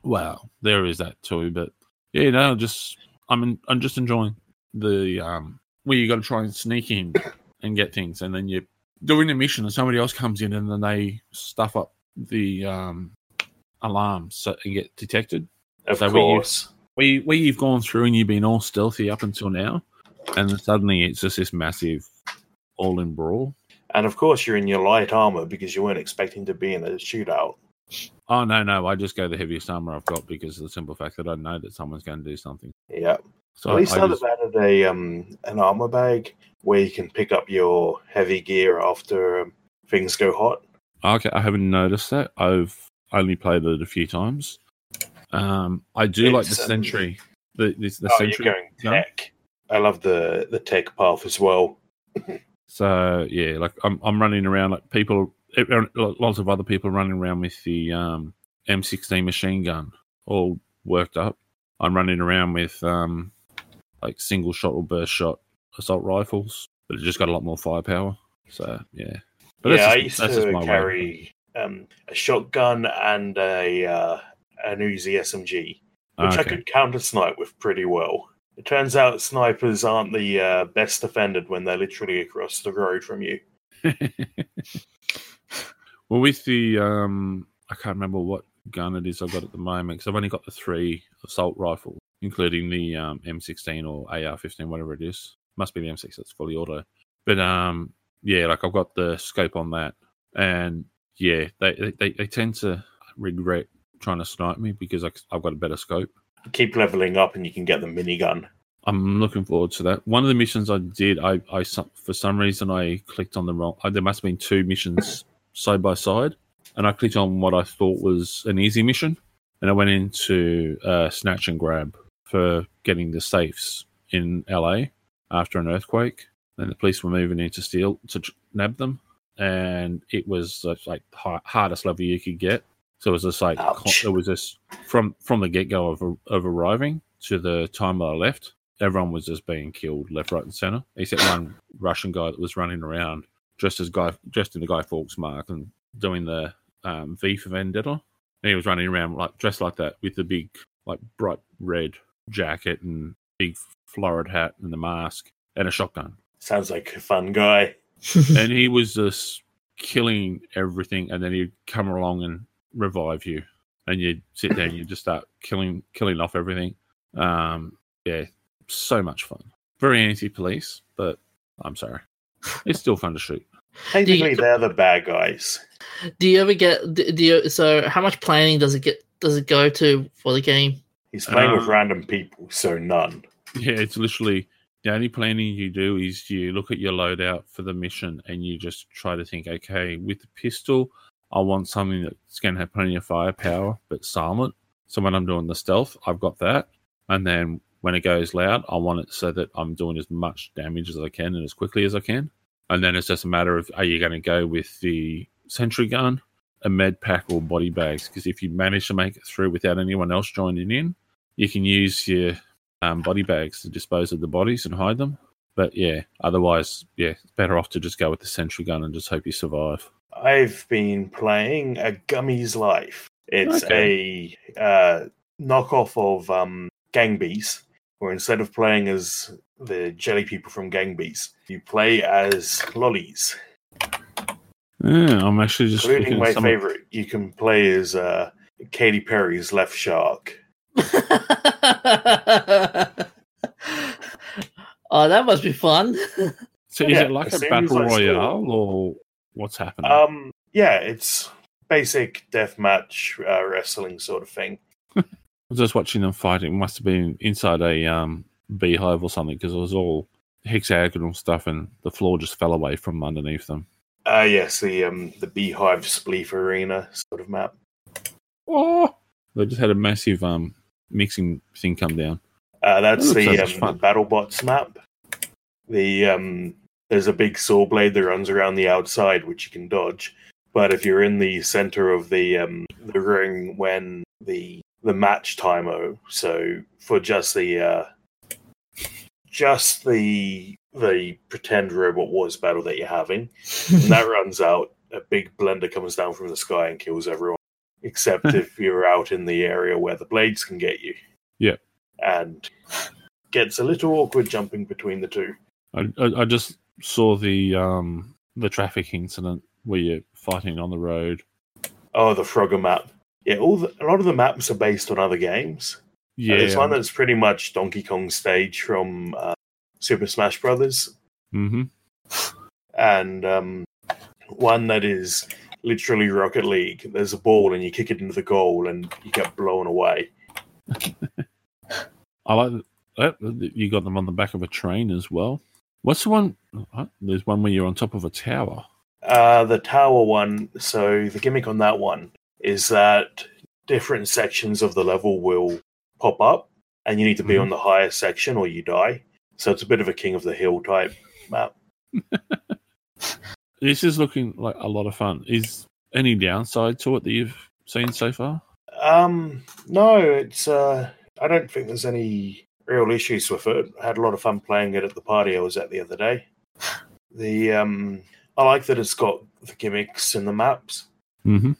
Well, there is that too, but yeah, no, just I'm in, I'm just enjoying the um where you got to try and sneak in and get things, and then you're doing a mission, and somebody else comes in, and then they stuff up the um alarms so and get detected. Of So we- course. Where you, where you've gone through and you've been all stealthy up until now, and suddenly it's just this massive all-in brawl. And of course, you're in your light armor because you weren't expecting to be in a shootout. Oh no, no, I just go the heaviest armor I've got because of the simple fact that I know that someone's going to do something. Yeah. So At least I now just- added a um an armor bag where you can pick up your heavy gear after um, things go hot. Okay, I haven't noticed that. I've only played it a few times. Um, I do like the It's, um, Sentry. The the, the oh, Sentry. you're going gun. tech. I love the the tech path as well. So yeah, like I'm I'm running around like people. Lots of other people running around with the um, M16 machine gun, all worked up. I'm running around with um, like single shot or burst shot assault rifles, but it just got a lot more firepower. So yeah, yeah, that's I used to my carry um, a shotgun and a uh, an Uzi SMG, which I Okay. could counter snipe with pretty well. It turns out snipers aren't the uh, best defended when they're literally across the road from you. well, with the um, I can't remember what gun it is I've got at the moment because I've only got the three assault rifles, including the um, M16 or AR15, whatever it is. Must be the M6 that's fully auto. But um, yeah, like I've got the scope on that, and yeah, they they, they tend to regret trying to snipe me because I, I've got a better scope. Keep leveling up, and you can get the minigun. I'm looking forward to that. One of the missions I did, I, I for some reason I clicked on the wrong. Uh, there must have been two missions side by side, and I clicked on what I thought was an easy mission, and I went into uh, snatch and grab for getting the safes in LA after an earthquake. And the police were moving in to steal to nab them, and it was uh, like the hardest level you could get. So it was just like Ouch. it was just from from the get go of of arriving to the time that I left everyone was just being killed left, right, and center, except one Russian guy that was running around dressed as guy, dressed in the Guy Fawkes mark and doing the um, V for Vendetta. And he was running around like dressed like that with the big, like bright red jacket and big florid hat and the mask and a shotgun. Sounds like a fun guy. and he was just killing everything, and then he'd come along and revive you, and you'd sit there and you'd just start killing, killing off everything. Um, yeah, so much fun. Very anti-police, but I'm sorry, it's still fun to shoot. Technically, they're the bad guys. do you ever get? Do do you? So, how much planning does it get? Does it go to for the game? He's playing with Um, random people, so none. Yeah, it's literally the only planning you do is you look at your loadout for the mission and you just try to think, okay, with the pistol, I want something that's going to have plenty of firepower but silent. So when I'm doing the stealth, I've got that. And then when it goes loud, I want it so that I'm doing as much damage as I can and as quickly as I can. And then it's just a matter of are you going to go with the sentry gun, a med pack, or body bags? Because if you manage to make it through without anyone else joining in, you can use your um, body bags to dispose of the bodies and hide them. But yeah, otherwise, yeah, it's better off to just go with the sentry gun and just hope you survive. I've been playing a Gummy's Life. It's a uh, knockoff of um, Gang Beasts, where instead of playing as the jelly people from Gang Beasts, you play as lollies. Yeah, I'm actually just Including my favorite, you can play as uh, Katy Perry's Left Shark. oh, that must be fun. So is Yeah, it like a battle like royale or what's happening? Um, yeah, it's basic deathmatch uh, wrestling sort of thing. I was just watching them fighting. It must have been inside a um, beehive or something because it was all hexagonal stuff and the floor just fell away from underneath them. Uh, yes, the um, the Beehive Spleef Arena sort of map. Oh, they just had a massive um, mixing thing come down. Uh, that's That the, so um, the BattleBots map. The um, there's a big saw blade that runs around the outside, which you can dodge. But if you're in the center of the um, the ring when the the match timer, so for just the uh, just the the pretend robot wars battle that you're having, and that runs out, a big blender comes down from the sky and kills everyone. Except if you're out in the area where the blades can get you. Yeah. And gets a little awkward jumping between the two. I, I, I just saw the um, the traffic incident where you're fighting on the road. Oh, the Frogger map. Yeah, all the, a lot of the maps are based on other games. Yeah, There's one that's pretty much Donkey Kong stage from uh, Super Smash Brothers, Mm-hmm. and um, one that is literally Rocket League. There's a ball and you kick it into the goal and you get blown away. I like that. that You got them on the back of a train as well. What's the one? There's one where you're on top of a tower. Uh, the tower one. So the gimmick on that one is that different sections of the level will pop up, and you need to be Mhm. on the highest section or you die. So it's a bit of a King of the Hill type map. This is looking like a lot of fun. Is any downside to it that you've seen so far? Um, no, it's. Uh, I don't think there's any real issues with it. I had a lot of fun playing it at the party I was at the other day. The um, I like that it's got the gimmicks and the maps. Mm-hmm.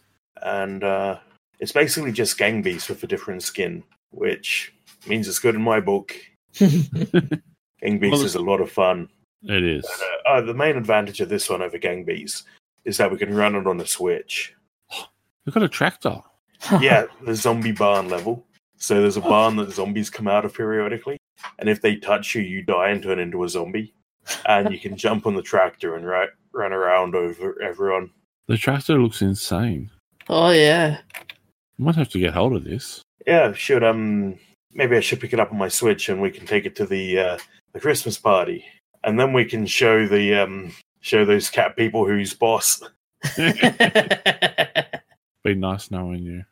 and uh, it's basically just Gang Beast with a different skin, which means it's good in my book. Gang Beast Well, is a lot of fun. It is. Uh, uh, the main advantage of this one over Gang Beast is that we can run it on a Switch. We've got a tractor. yeah, the zombie barn level. So there's a barn that zombies come out of periodically, and if they touch you, you die and turn into a zombie. And you can jump on the tractor and ri- run around over everyone. The tractor looks insane. oh yeah. I might have to get hold of this. Yeah, should um maybe I should pick it up on my Switch and we can take it to the uh, the Christmas party, and then we can show the um show those cat people who's boss. Be nice knowing you.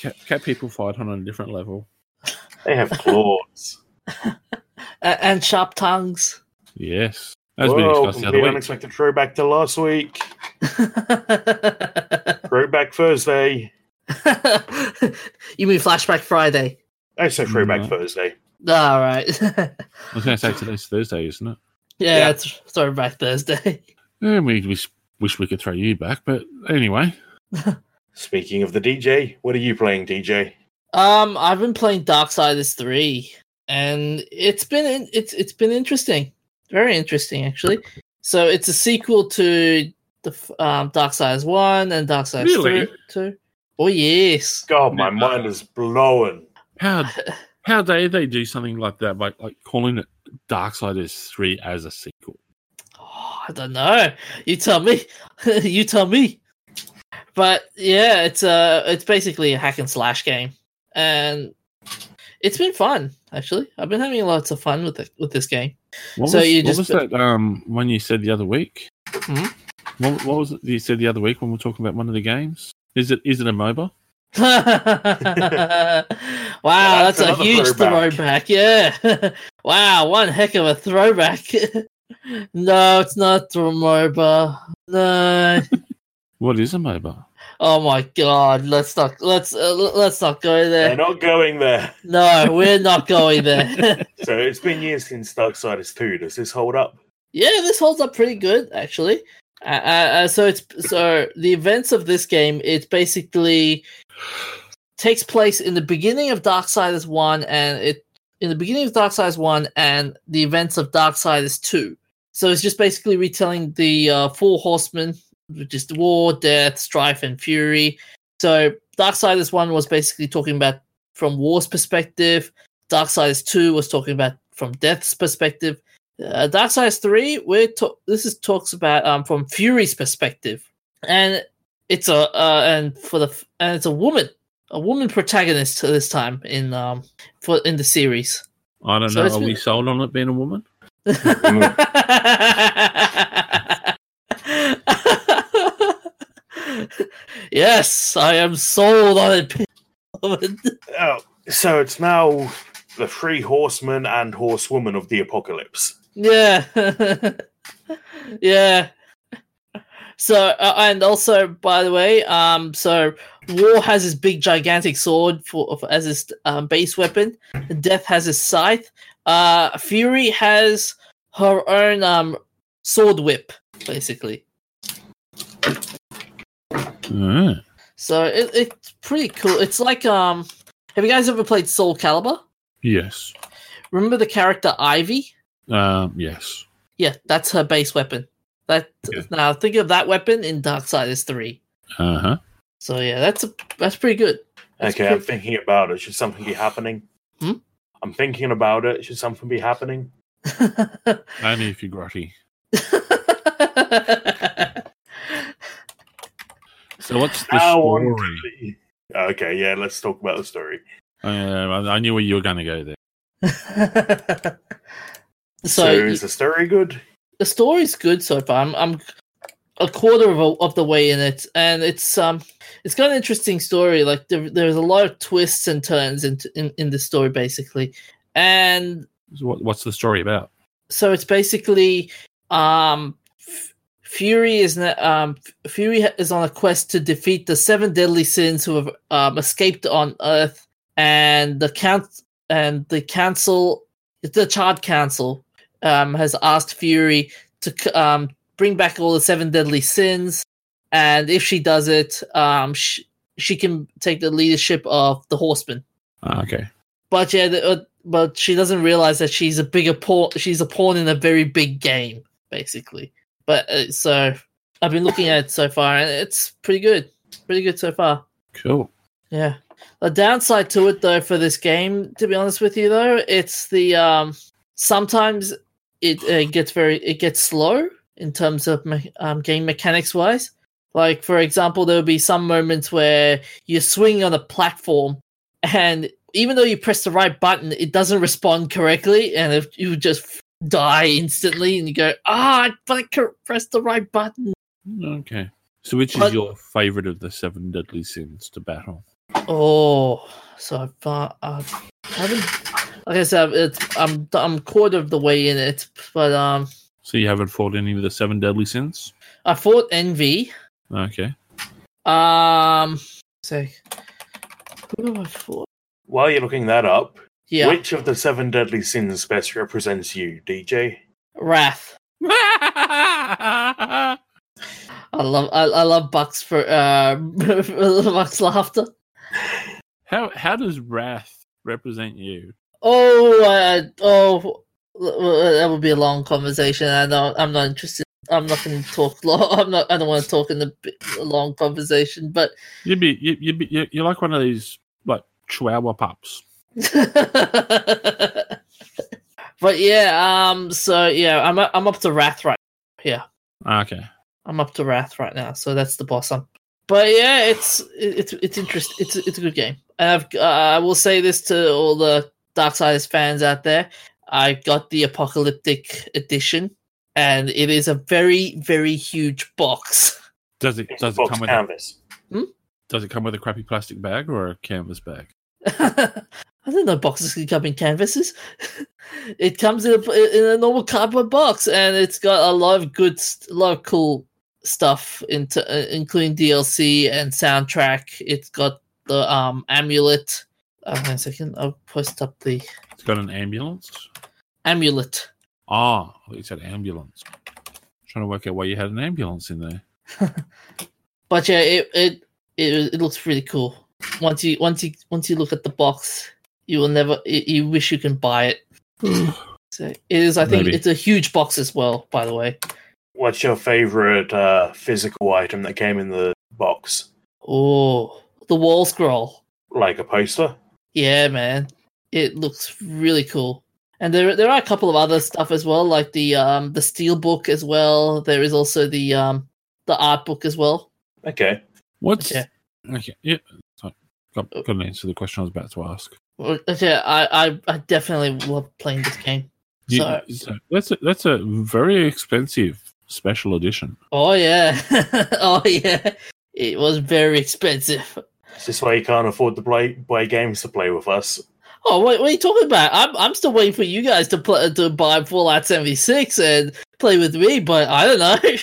Cat, cat people fight on a different level. They have claws. And sharp tongues. Yes. As we Whoa, discussed the complete other week. unexpected throwback to last week. Throwback Thursday. you mean Flashback Friday? I say throwback Mhm. Thursday. All right. I was going to say today's Thursday, isn't it? yeah, Yeah. it's Throwback Thursday. Yeah, we wish, wish we could throw you back, but anyway. Speaking of the DJ, what are you playing, DJ? Um, I've been playing Darksiders three, and it's been it's it's been interesting, very interesting actually. So it's a sequel to the f- um, Darksiders one and Darksiders Really? three, two. Oh yes, God, my mind is blowing. How how dare they do something like that by like calling it Darksiders 3 as a sequel? oh, I don't know. You tell me. you tell me. But yeah, it's uh it's basically a hack and slash game, and it's been fun actually. I've been having lots of fun with it with this game. What So was, you what just- was that um one you said the other week? Hmm? What, what was it you said the other week when we were talking about one of the games? Is it is it a MOBA? Wow, that's that's, a huge throwback. throwback. Yeah. wow, one heck of a throwback. no, it's not Throwmoba. No. What is a MOBA? Oh my god! Let's not let's uh, let's not go there. We're not going there. No, we're not going there. So it's been years since Darksiders 2. Does this hold up? yeah, this holds up pretty good actually. Uh, uh, uh, so it's so the events of this game. It basically takes place in the beginning of Darksiders one, and it in the beginning of Darksiders one and the events of Darksiders two. So it's just basically retelling the uh, four horsemen, which is the war, death, strife, and fury. So Darksiders one was basically talking about from war's perspective. Darksiders two was talking about from death's perspective. Uh, Darksiders three, we're to- this is talks about um from Fury's perspective, and it's a uh, and for the f- and it's a woman, a woman protagonist this time in um for in the series. I don't So know. it's Are we sold on it being a woman? yes, I am sold on it. Oh, so it's now the three horsemen and horsewoman of the apocalypse. Yeah. yeah. So uh, and also by the way, um so War has his big gigantic sword for, for as his um, base weapon. Death has his scythe. Uh Fury has her own um sword whip basically. Ah, So it, it's pretty cool. It's like um have you guys ever played Soul Calibur? yes. Remember the character Ivy? Um, yes. Yeah, that's her base weapon. That Yeah. now think of that weapon in Darksiders 3. Uh huh. So yeah, that's a, that's pretty good. That's okay, I'm thinking about it. Should something be happening? Hmm? I'm thinking about it. Should something be happening? Only if you're grotty. So what's the How story? Okay, yeah, let's talk about the story. Uh, I I knew where you were going to go there. So, so is the story good? the story's good so far. I'm, I'm a quarter of, a, of the way in it, and it's um it's got an interesting story. Like there, there's a lot of twists and turns in in, in the story basically, and So what, what's the story about? so it's basically um F- Fury is na- um F- Fury is on a quest to defeat the seven deadly sins who have um, escaped on Earth, and the count and the council, the Charred Council, um has asked Fury to um bring back all the seven deadly sins, and if she does it, um sh- she can take the leadership of the Horsemen Ah, okay. but yeah, the, uh, but she doesn't realize that she's a bigger pawn. She's a pawn in a very big game, basically. But uh, so I've been looking at it so far, and it's pretty good. Pretty good so far. Cool. Yeah. The downside to it, though, for this game, to be honest with you, though, it's the um sometimes it uh, gets very it gets slow in terms of me- um, game mechanics wise. Like for example, there will be some moments where you swing on a platform, and even though you press the right button, it doesn't respond correctly, and if you just die instantly, and you go, ah, but I can't press the right button. Okay. So which is your favorite of the seven deadly sins to battle? Oh, so far I haven't. Like I said, it's, I'm I'm quarter of the way in it, but um, So you haven't fought any of the seven deadly sins? I fought Envy. Okay. Um, say, who have I fought? While you're looking that up, Yeah, which of the seven deadly sins best represents you, DJ? Wrath. I love I, I love Bucks for uh Bucks laughter. how how does wrath represent you? Oh, uh, oh, that would be a long conversation. I don't. I'm not interested. I'm not going to talk long. I'm not. I don't want to talk in a, a long conversation. But You'd be you you'd be you're like one of these like chihuahua pups. but yeah. Um. So yeah, I'm I'm up to Wrath right. Yeah, Ah, Okay. I'm up to Wrath right now. So that's the boss. I'm. But yeah, it's it's it's interesting. It's it's a good game. And I've uh, I will say this to all the Darksiders fans out there. I got the apocalyptic edition, and it is a very very huge box. Does it It's does it box come with a, canvas. does it come with a crappy plastic bag or a canvas bag? I didn't know boxes can come in canvases. it comes in a, in a normal cardboard box, and it's got a lot of good, st- a lot of cool stuff into uh, including DLC and soundtrack. It's got the um amulet. Uh, hang on a second, I'll post up the It's got an ambulance. amulet. Ah, oh, you said ambulance. Trying to work out why you had an ambulance in there. But yeah, it it it, it looks really cool. Once you once you once you look at the box, you will never you, you wish you can buy it. So it is. I think Maybe. it's a huge box as well. By the way. What's your favorite uh, physical item that came in the box? Oh, the wall scroll. Like a poster? Yeah, man, it looks really cool. And there there are a couple of other stuff as well, like the um the steel book as well. There is also the um the art book as well. Okay. What's Okay. okay? Yeah, sorry. got, got an answer to the question I was about to ask. Well, Okay, I I, I definitely love playing this game. You- So- so that's a, that's a very expensive special edition. Oh yeah, oh yeah, it was very expensive. Is this why you can't afford to play buy games to play with us? Oh, what, what are you talking about? I'm I'm still waiting for you guys to play to buy Fallout 76 and play with me, but I don't know.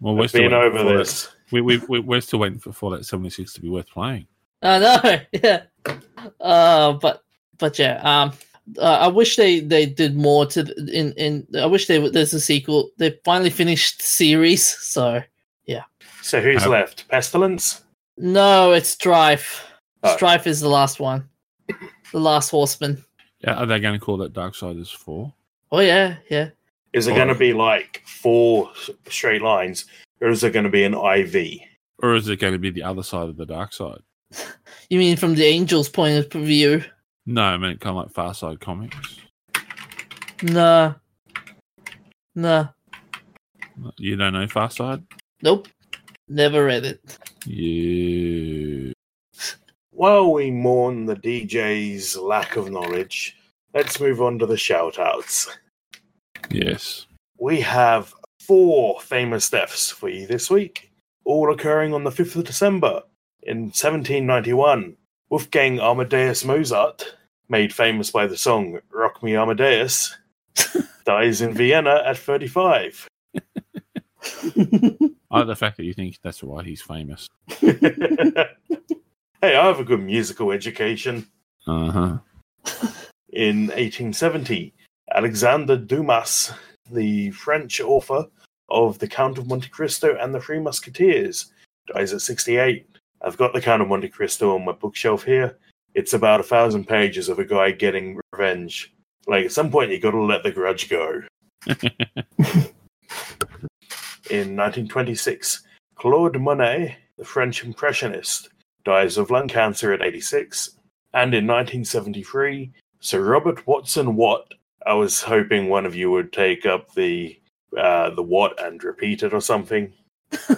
Well, we're I've still waiting over for Fallout- this. We, we, we, we're still waiting for Fallout 76 to be worth playing. I know, yeah. Uh, but but yeah, um, uh, I wish they they did more to in in. I wish they would- there's a sequel. They finally finished the series, so yeah. So who's Uh, left? Pestilence? No, it's Strife. Oh. Strife is the last one, the last horseman. Yeah, Are they going to call that Darksiders 4? Oh yeah, yeah. Is it Oh. going to be like four straight lines, or is it going to be an IV? Or is it going to be the other side of the dark side? You mean from the Angels' point of view? No, I mean kind of like Far Side Comics. Nah, nah, You don't know Far Side? nope. Never read it. You. While we mourn the DJ's lack of knowledge, let's move on to the shout outs. Yes. We have four famous deaths for you this week, all occurring on the 5th of December in 1791. Wolfgang Amadeus Mozart, made famous by the song Rock Me Amadeus, dies in Vienna at 35. I like the fact that you think that's why he's famous. hey, I have a good musical education. Uh huh. In 1870, Alexander Dumas, the French author of The Count of Monte Cristo and the Three Musketeers, dies at 68. I've got The Count of Monte Cristo on my bookshelf here. It's about a thousand pages of a guy getting revenge. Like, at some point, you gotta let the grudge go. In 1926, Claude Monet, the French impressionist, dies of lung cancer at 86. And in 1973, Sir Robert Watson Watt. I was hoping one of you would take up the uh, the Watt and repeat it or something.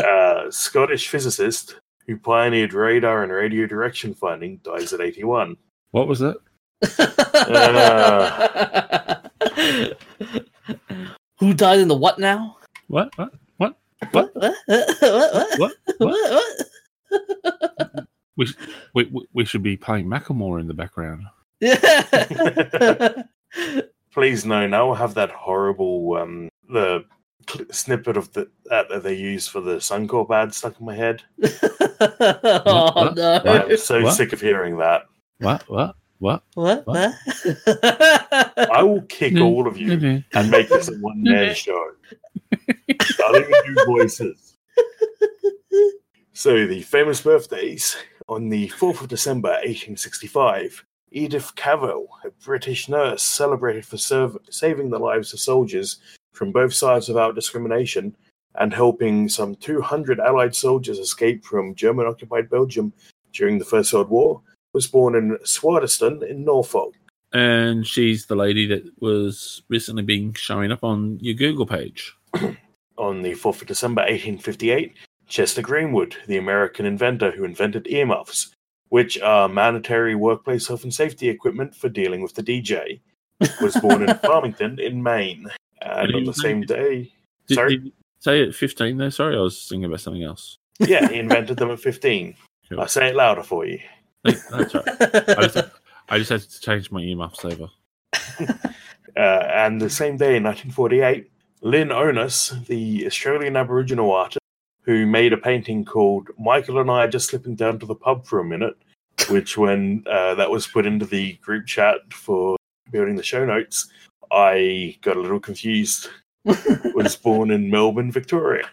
Uh, Scottish physicist who pioneered radar and radio direction finding dies at 81. What was that? Who died in the what now? What? What? What? What? What? What? What? what? what? we, we we should be playing Macklemore in the background. Yeah. Please no. Now we'll have that horrible um the snippet of the that, that they use for the Suncorp ad stuck in my head. oh what? no! I'm so what? sick of hearing that. What? What? What? What? What? I will kick all of you and make this a one man show. I'll even do voices. So, the famous birthdays on the 4th of December 1865, Edith Cavell, a British nurse celebrated for serv- saving the lives of soldiers from both sides without discrimination and helping some 200 Allied soldiers escape from German occupied Belgium during the First World War, was born in Swardeston in Norfolk. And she's the lady that was recently being showing up on your Google page. On the 4th of December 1858, Chester Greenwood, the American inventor who invented earmuffs, which are mandatory workplace health and safety equipment for dealing with the DJ, was born in Farmington in Maine. And on the same day, Did, sorry, did say it 15 there? Sorry, I was thinking about something else. yeah, he invented them at 15. Cool. I'll say it louder for you. No, That's all right. I just, I just had to change my earmuffs over. Uh, and the same day in 1948, Lin Onus, the Australian Aboriginal artist, who made a painting called Michael and I are just slipping down to the pub for a minute, which when uh, that was put into the group chat for building the show notes, I got a little confused. was born in Melbourne, Victoria.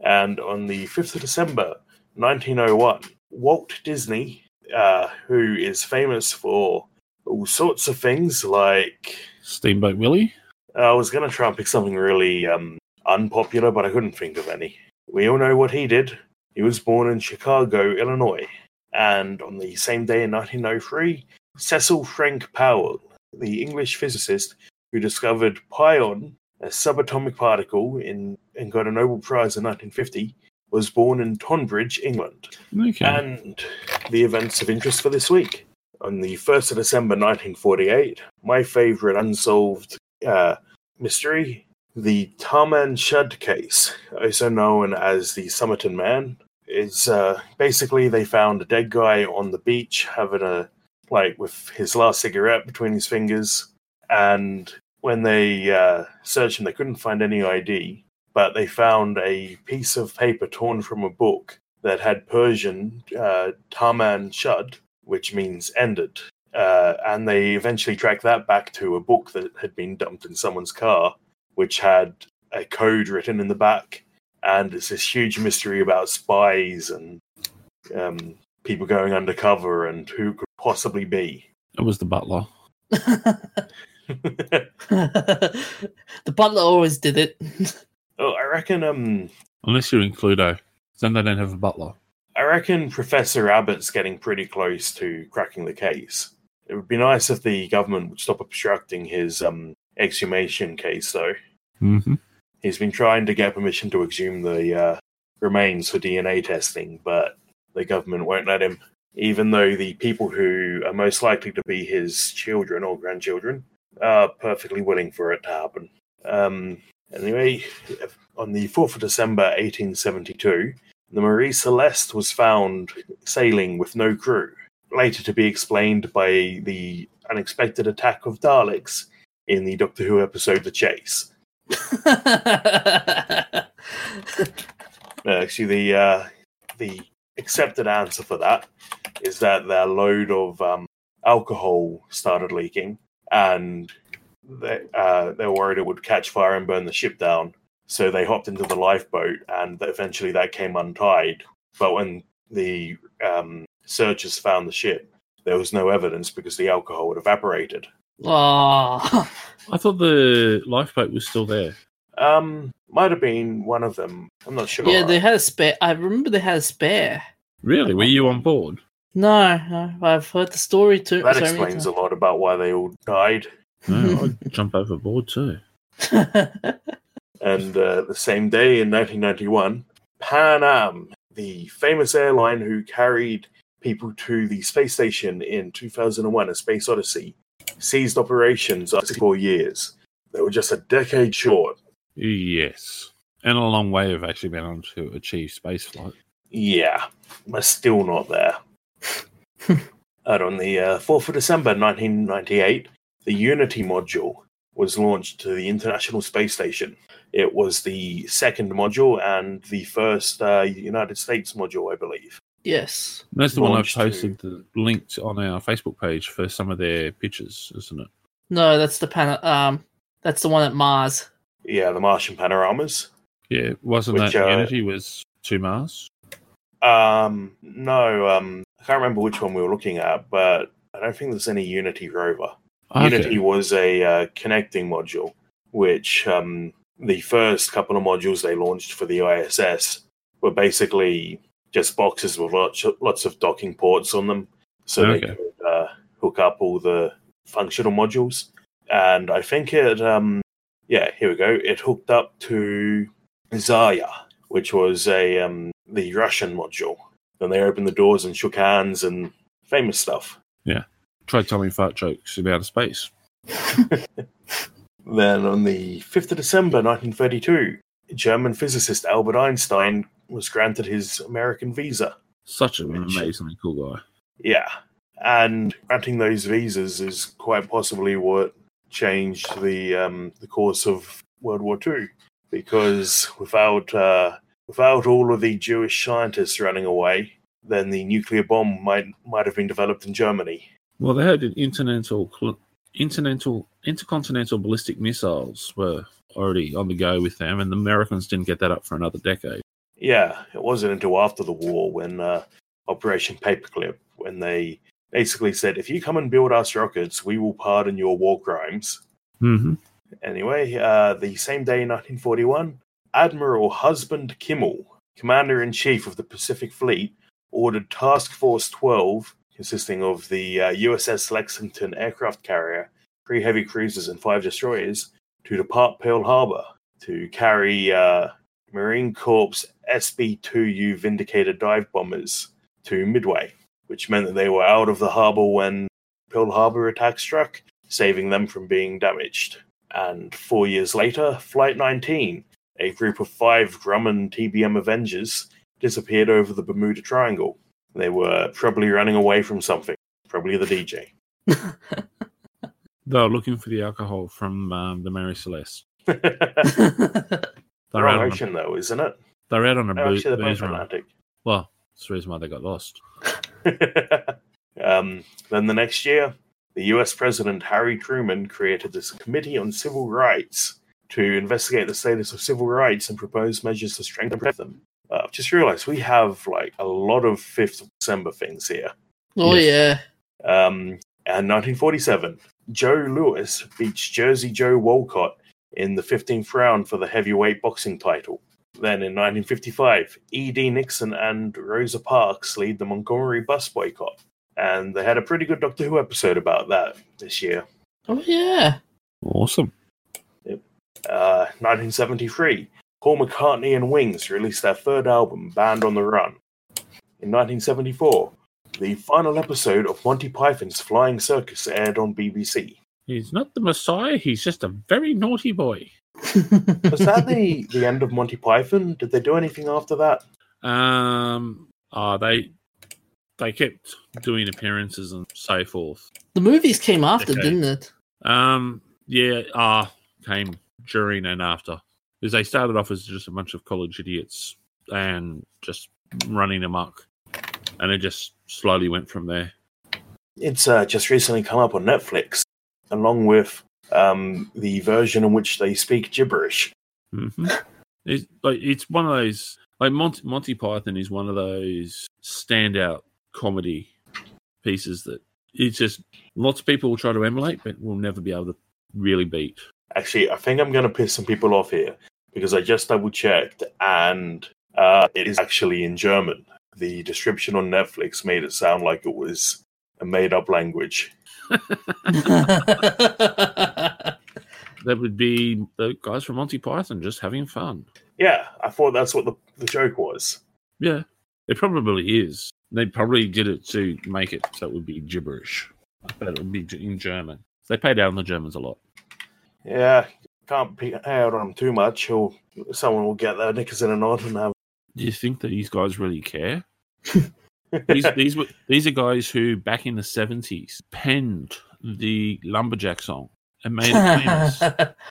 and on the 5th of December, 1901, Walt Disney, uh, who is famous for all sorts of things like Steamboat Willie. I was going to try and pick something really um, unpopular, but I couldn't think of any. We all know what he did. He was born in Chicago, Illinois. And on the same day in 1903, Cecil Frank Powell, the English physicist who discovered pion, a subatomic particle, in, and got a Nobel Prize in 1950, was born in Tonbridge, England. Okay. And the events of interest for this week. On the 1st of December 1948, my favorite unsolved uh, mystery, the Taman Shud case, also known as the Somerton Man, is uh, basically they found a dead guy on the beach having a, like, with his last cigarette between his fingers. And when they uh, searched him, they couldn't find any ID, but they found a piece of paper torn from a book that had Persian uh, Taman Shud, which means ended. Uh, and they eventually tracked that back to a book that had been dumped in someone's car, which had a code written in the back. And it's this huge mystery about spies and um, people going undercover and who could possibly be. It was the butler. the butler always did it. oh, I reckon. Um, Unless you're in Cluedo. Then they don't have a butler. I reckon Professor Abbott's getting pretty close to cracking the case. It would be nice if the government would stop obstructing his um, exhumation case, though. Mm-hmm. He's been trying to get permission to exhume the uh, remains for DNA testing, but the government won't let him, even though the people who are most likely to be his children or grandchildren are perfectly willing for it to happen. Um, anyway, on the 4th of December 1872, the Marie Celeste was found sailing with no crew, later to be explained by the unexpected attack of Daleks in the Doctor Who episode The Chase. Uh, actually, the uh, the accepted answer for that is that their load of um, alcohol started leaking, and they uh, they were worried it would catch fire and burn the ship down. So they hopped into the lifeboat, and eventually that came untied. But when the um, searchers found the ship, there was no evidence because the alcohol had evaporated. oh. I thought the lifeboat was still there. Um, might have been one of them. I'm not sure. Yeah, they had a spare. I remember they had a spare. Really? Were you on board? No, no, I've heard the story too. that so explains a lot about why they all died. No, I'd jump overboard too. And uh, the same day in 1991, Pan Am, the famous airline who carried people to the space station in 2001, A Space Odyssey, ceased operations after four years. They were just a decade short. Yes. And a long way of actually being able to achieve spaceflight. Yeah, we're still not there. and on the uh, 4th of December 1998, the Unity module was launched to the International Space Station. It was the second module and the first uh, United States module, I believe. yes. That's the one I've Launched to- posted the linked on our Facebook page for some of their pictures, isn't it? No, that's the pan. Um, that's the one at Mars. Yeah, the Martian panoramas. Yeah, wasn't Which, that uh, Unity was to Mars? Um, no, um, I can't remember which one we were looking at, but I don't think there's any Unity rover. Unity was a uh, connecting module, which um, the first couple of modules they launched for the ISS were basically just boxes with lots, lots of docking ports on them, so they could uh, hook up all the functional modules. And I think it, um, yeah, here we go. It hooked up to Zarya, which was a um, the Russian module. Then they opened the doors and shook hands and famous stuff. Try telling me fart jokes in outer space. Then on the 5th of December 1932, German physicist Albert Einstein was granted his American visa. Such an Which- amazingly cool guy. Yeah. And granting those visas is quite possibly what changed the um, the course of World War II, because without uh, without all of the Jewish scientists running away, then the nuclear bomb might might have been developed in Germany. Well, they had an intercontinental, intercontinental, intercontinental ballistic missiles were already on the go with them, and the Americans didn't get that up for another decade. Yeah, it wasn't until after the war when uh, Operation Paperclip, when they basically said, if you come and build us rockets, we will pardon your war crimes. Mm-hmm. Anyway, uh, the same day in 1941, Admiral Husband Kimmel, Commander in Chief of the Pacific Fleet, ordered Task Force 12, consisting of the uh, USS Lexington aircraft carrier, three heavy cruisers, and five destroyers, to depart Pearl Harbor to carry uh, Marine Corps SB 2U Vindicator dive bombers to Midway, which meant that they were out of the harbor when Pearl Harbor attack struck, saving them from being damaged. And four years later, Flight 19, a group of five Grumman TBM Avengers, disappeared over the Bermuda Triangle. They were probably running away from something, probably the DJ. They were looking for the alcohol from um, the Mary Celeste. the They're out, wrong on a, ocean, though, isn't it? they're out on a Oh, boo- actually, they're both. Atlantic. Well, that's the reason why they got lost. um, then the next year, the US President Harry Truman created this Committee on Civil Rights to investigate the status of civil rights and propose measures to strengthen them. Uh, I've just realized we have like a lot of 5th of December things here. oh yeah. Um, and 1947, Joe Louis beats Jersey Joe Walcott in the 15th round for the heavyweight boxing title. Then in 1955, E.D. Nixon and Rosa Parks lead the Montgomery bus boycott. And they had a pretty good Doctor Who episode about that this year. Oh yeah. Awesome. Uh, 1973, Paul McCartney and Wings released their third album, Band on the Run. In 1974, the final episode of Monty Python's Flying Circus aired on BBC. He's not the Messiah. He's just a very naughty boy. Was that the, the end of Monty Python? Did they do anything after that? Um, uh, they they kept doing appearances and so forth. the movies came after, Okay. didn't it? Um, yeah, uh, came during and after because they started off as just a bunch of college idiots and just running amok, and it just slowly went from there. It's uh, just recently come up on Netflix, along with um, the version in which they speak gibberish. hmm It's like it's one of those like Monty, Monty Python is one of those standout comedy pieces that it's just lots of people will try to emulate, but will never be able to really beat. Actually, I think I'm going to piss some people off here because I just double checked and uh, it is actually in German. The description on Netflix made it sound like it was a made up language. That would be the guys from Monty Python just having fun. Yeah, I thought that's what the, the joke was. Yeah, it probably is. They probably did it to make it so it would be gibberish, but it would be in German. They pay down the Germans a lot. Yeah, can't pick out on them too much, or someone will get their knickers in a knot and have. Do you think that these guys really care? these these were these are guys who back in the seventies penned the lumberjack song and made it famous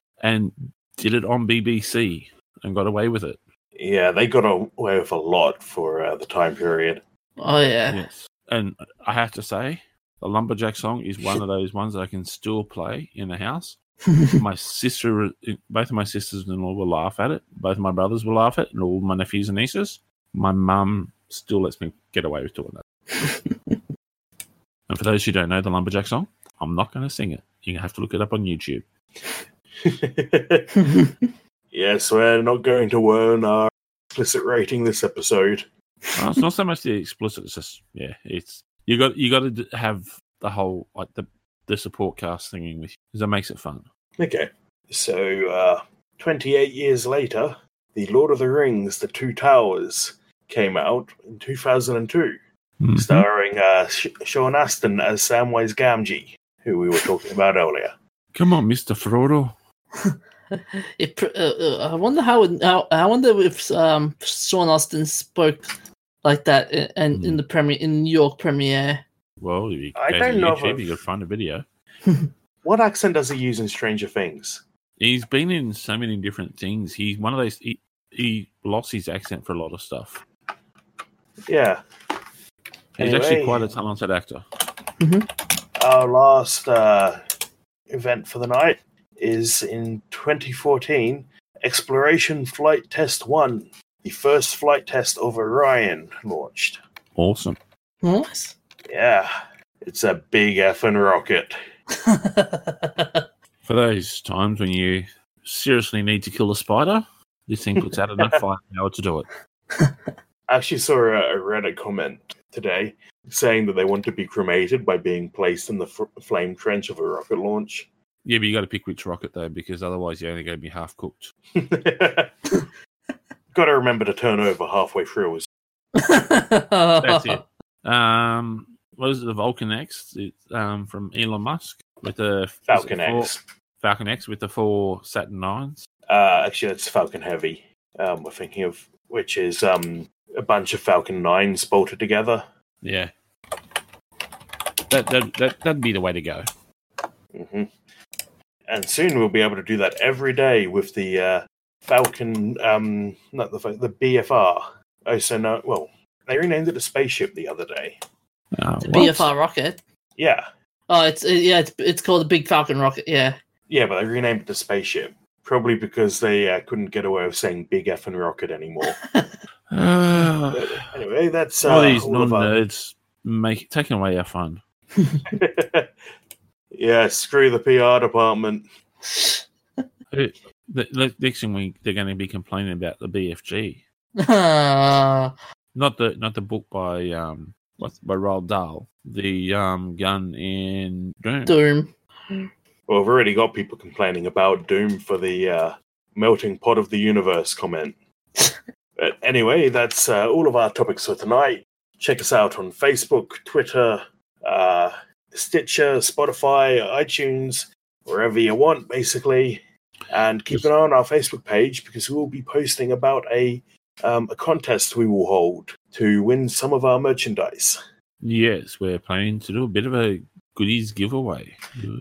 and did it on BBC and got away with it. yeah, they got away with a lot for uh, the time period. oh yeah. Yes, and I have to say, the lumberjack song is one of those ones that I can still play in the house. my sister, both of my sisters-in-law will laugh at it. Both of my brothers will laugh at it, and all my nephews and nieces. My mum still lets me get away with doing that. and for those who don't know the lumberjack song, I'm not going to sing it. You have to look it up on YouTube. yes, we're not going to earn our explicit rating this episode. Well, it's not so much the explicit. It's just yeah, it's you got you got to have the whole like the the support cast singing with you because that makes it fun. Okay, so uh, 28 years later, The Lord of the Rings, The Two Towers came out in 2002, starring uh, Sh- Sean Astin as Samwise Gamgee, who we were talking about earlier. Come on, Mister Frodo. It, uh, uh, I wonder how, it, how. I wonder if um, Sean Astin spoke like that in, in, Hmm. in the premiere in New York premiere. Well, you I don't to know if YouTube, you could find a video. What accent does he use in Stranger Things? He's been in so many different things. He's one of those. He, he lost his accent for a lot of stuff. Yeah. He's actually quite a talented actor. Our last uh, event for the night is in 2014 Exploration Flight Test 1. The first flight test of Orion launched. Awesome. nice. Yeah. It's a big effing rocket. For those times when you seriously need to kill a spider, this thing puts out enough firepower to do it. I actually saw a, a Reddit comment today saying that they want to be cremated by being placed in the f- flame trench of a rocket launch. Yeah, but you got to pick which rocket though, because otherwise you're only going to be half cooked. Got to remember to turn over halfway through. That's it. Um, what is it? The Vulcan X it's, um, from Elon Musk with the Falcon four- X. Falcon X with the four Saturn nines. Uh, actually, that's Falcon Heavy. Um, we're thinking of which is um a bunch of Falcon Nines bolted together. Yeah, that that that that'd be the way to go. hmm And soon we'll be able to do that every day with the uh, Falcon, um, not the the BFR. Oh, so no, well, they renamed it a spaceship the other day. Uh, The what? BFR rocket. Yeah, Oh, it's uh, yeah, it's it's called the Big Falcon rocket. Yeah. yeah, but they renamed it a spaceship. Probably because they uh, couldn't get away with saying big F and rocket anymore. Uh, anyway, that's uh, all these all non nerds make taking away our fun. yeah, screw the PR department. The, the next thing we they're going to be complaining about the BFG, Ah, not the not the book by um what by Roald Dahl, the um gun in Doom. Doom. Well, we've already got people complaining about Doom for the uh, melting pot of the universe comment. but anyway, that's uh, all of our topics for tonight. Check us out on Facebook, Twitter, uh, Stitcher, Spotify, iTunes, wherever you want, basically. And keep an eye on our Facebook page because we will be posting about a um, a contest we will hold to win some of our merchandise. Yes, we're planning to do a bit of a goodies giveaway.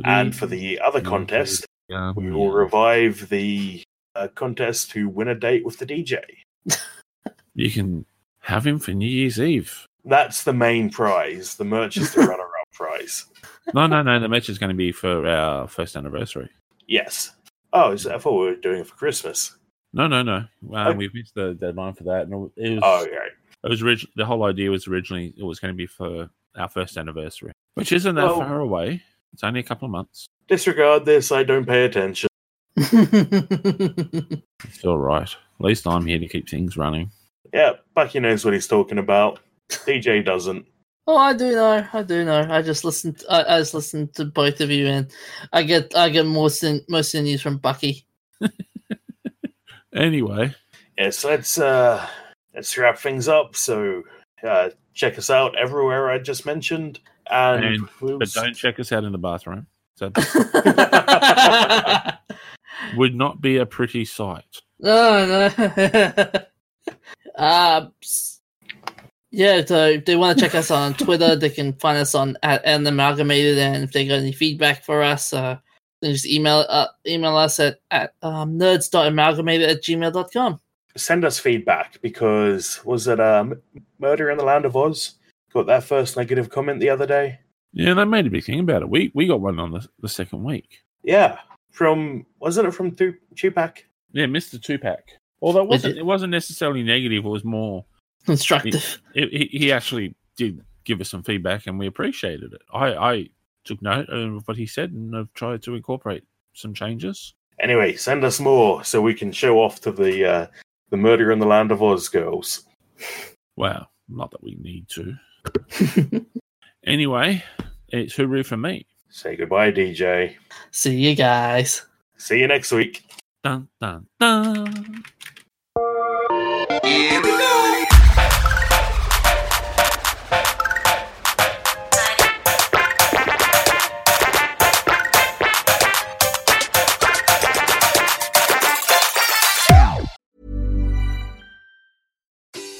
And for the other contest, um, We will revive the uh, contest to win a date with the DJ. you can have him for New Year's Eve. That's the main prize. The merch is the runner-up prize. No, no, no. The match is going to be for our first anniversary. Yes. Oh, is I thought we were doing it for Christmas. No, no, no. Um, Okay. We've missed the deadline for that. And it was, Oh, yeah. it was orig- the whole idea was originally it was going to be for our first anniversary, which isn't that Well- far away. It's only a couple of months. Disregard this. I don't pay attention. It's all right. At least I'm here to keep things running. Yeah, Bucky knows what he's talking about. DJ doesn't. oh, I do know. I do know. I just listened. I, I just listened to both of you, and I get I get most in, most of the news from Bucky. Anyway, Yes, let's uh let's wrap things up. So uh check us out everywhere I just mentioned. And, And- we'll but s- don't check us out in the bathroom. So would not be a pretty sight. no, no. uh, yeah, so if they want to check us on Twitter, they can find us on at an amalgamated. And if they got any feedback for us, uh, then just email uh, email us at, at um, nerds.amalgamated at gmail.com. send us feedback because was it um Murder in the Land of Oz? Got that first negative comment the other day. Yeah, they made a big thing about it. We we got one on the, the second week. Yeah, from wasn't it from Tu- Tupac? Yeah, Mister Tupac. Although it Was wasn't it- it wasn't necessarily negative. It was more Constructive. it, he, he actually did give us some feedback and we appreciated it. I, I took note of what he said and I've tried to incorporate some changes. Anyway, send us more so we can show off to the uh, the Murder in the Land of Oz girls. Well, not that we need to. Anyway, it's hooroo for me. Say goodbye, DJ. See you guys. See you next week. Dun dun dun.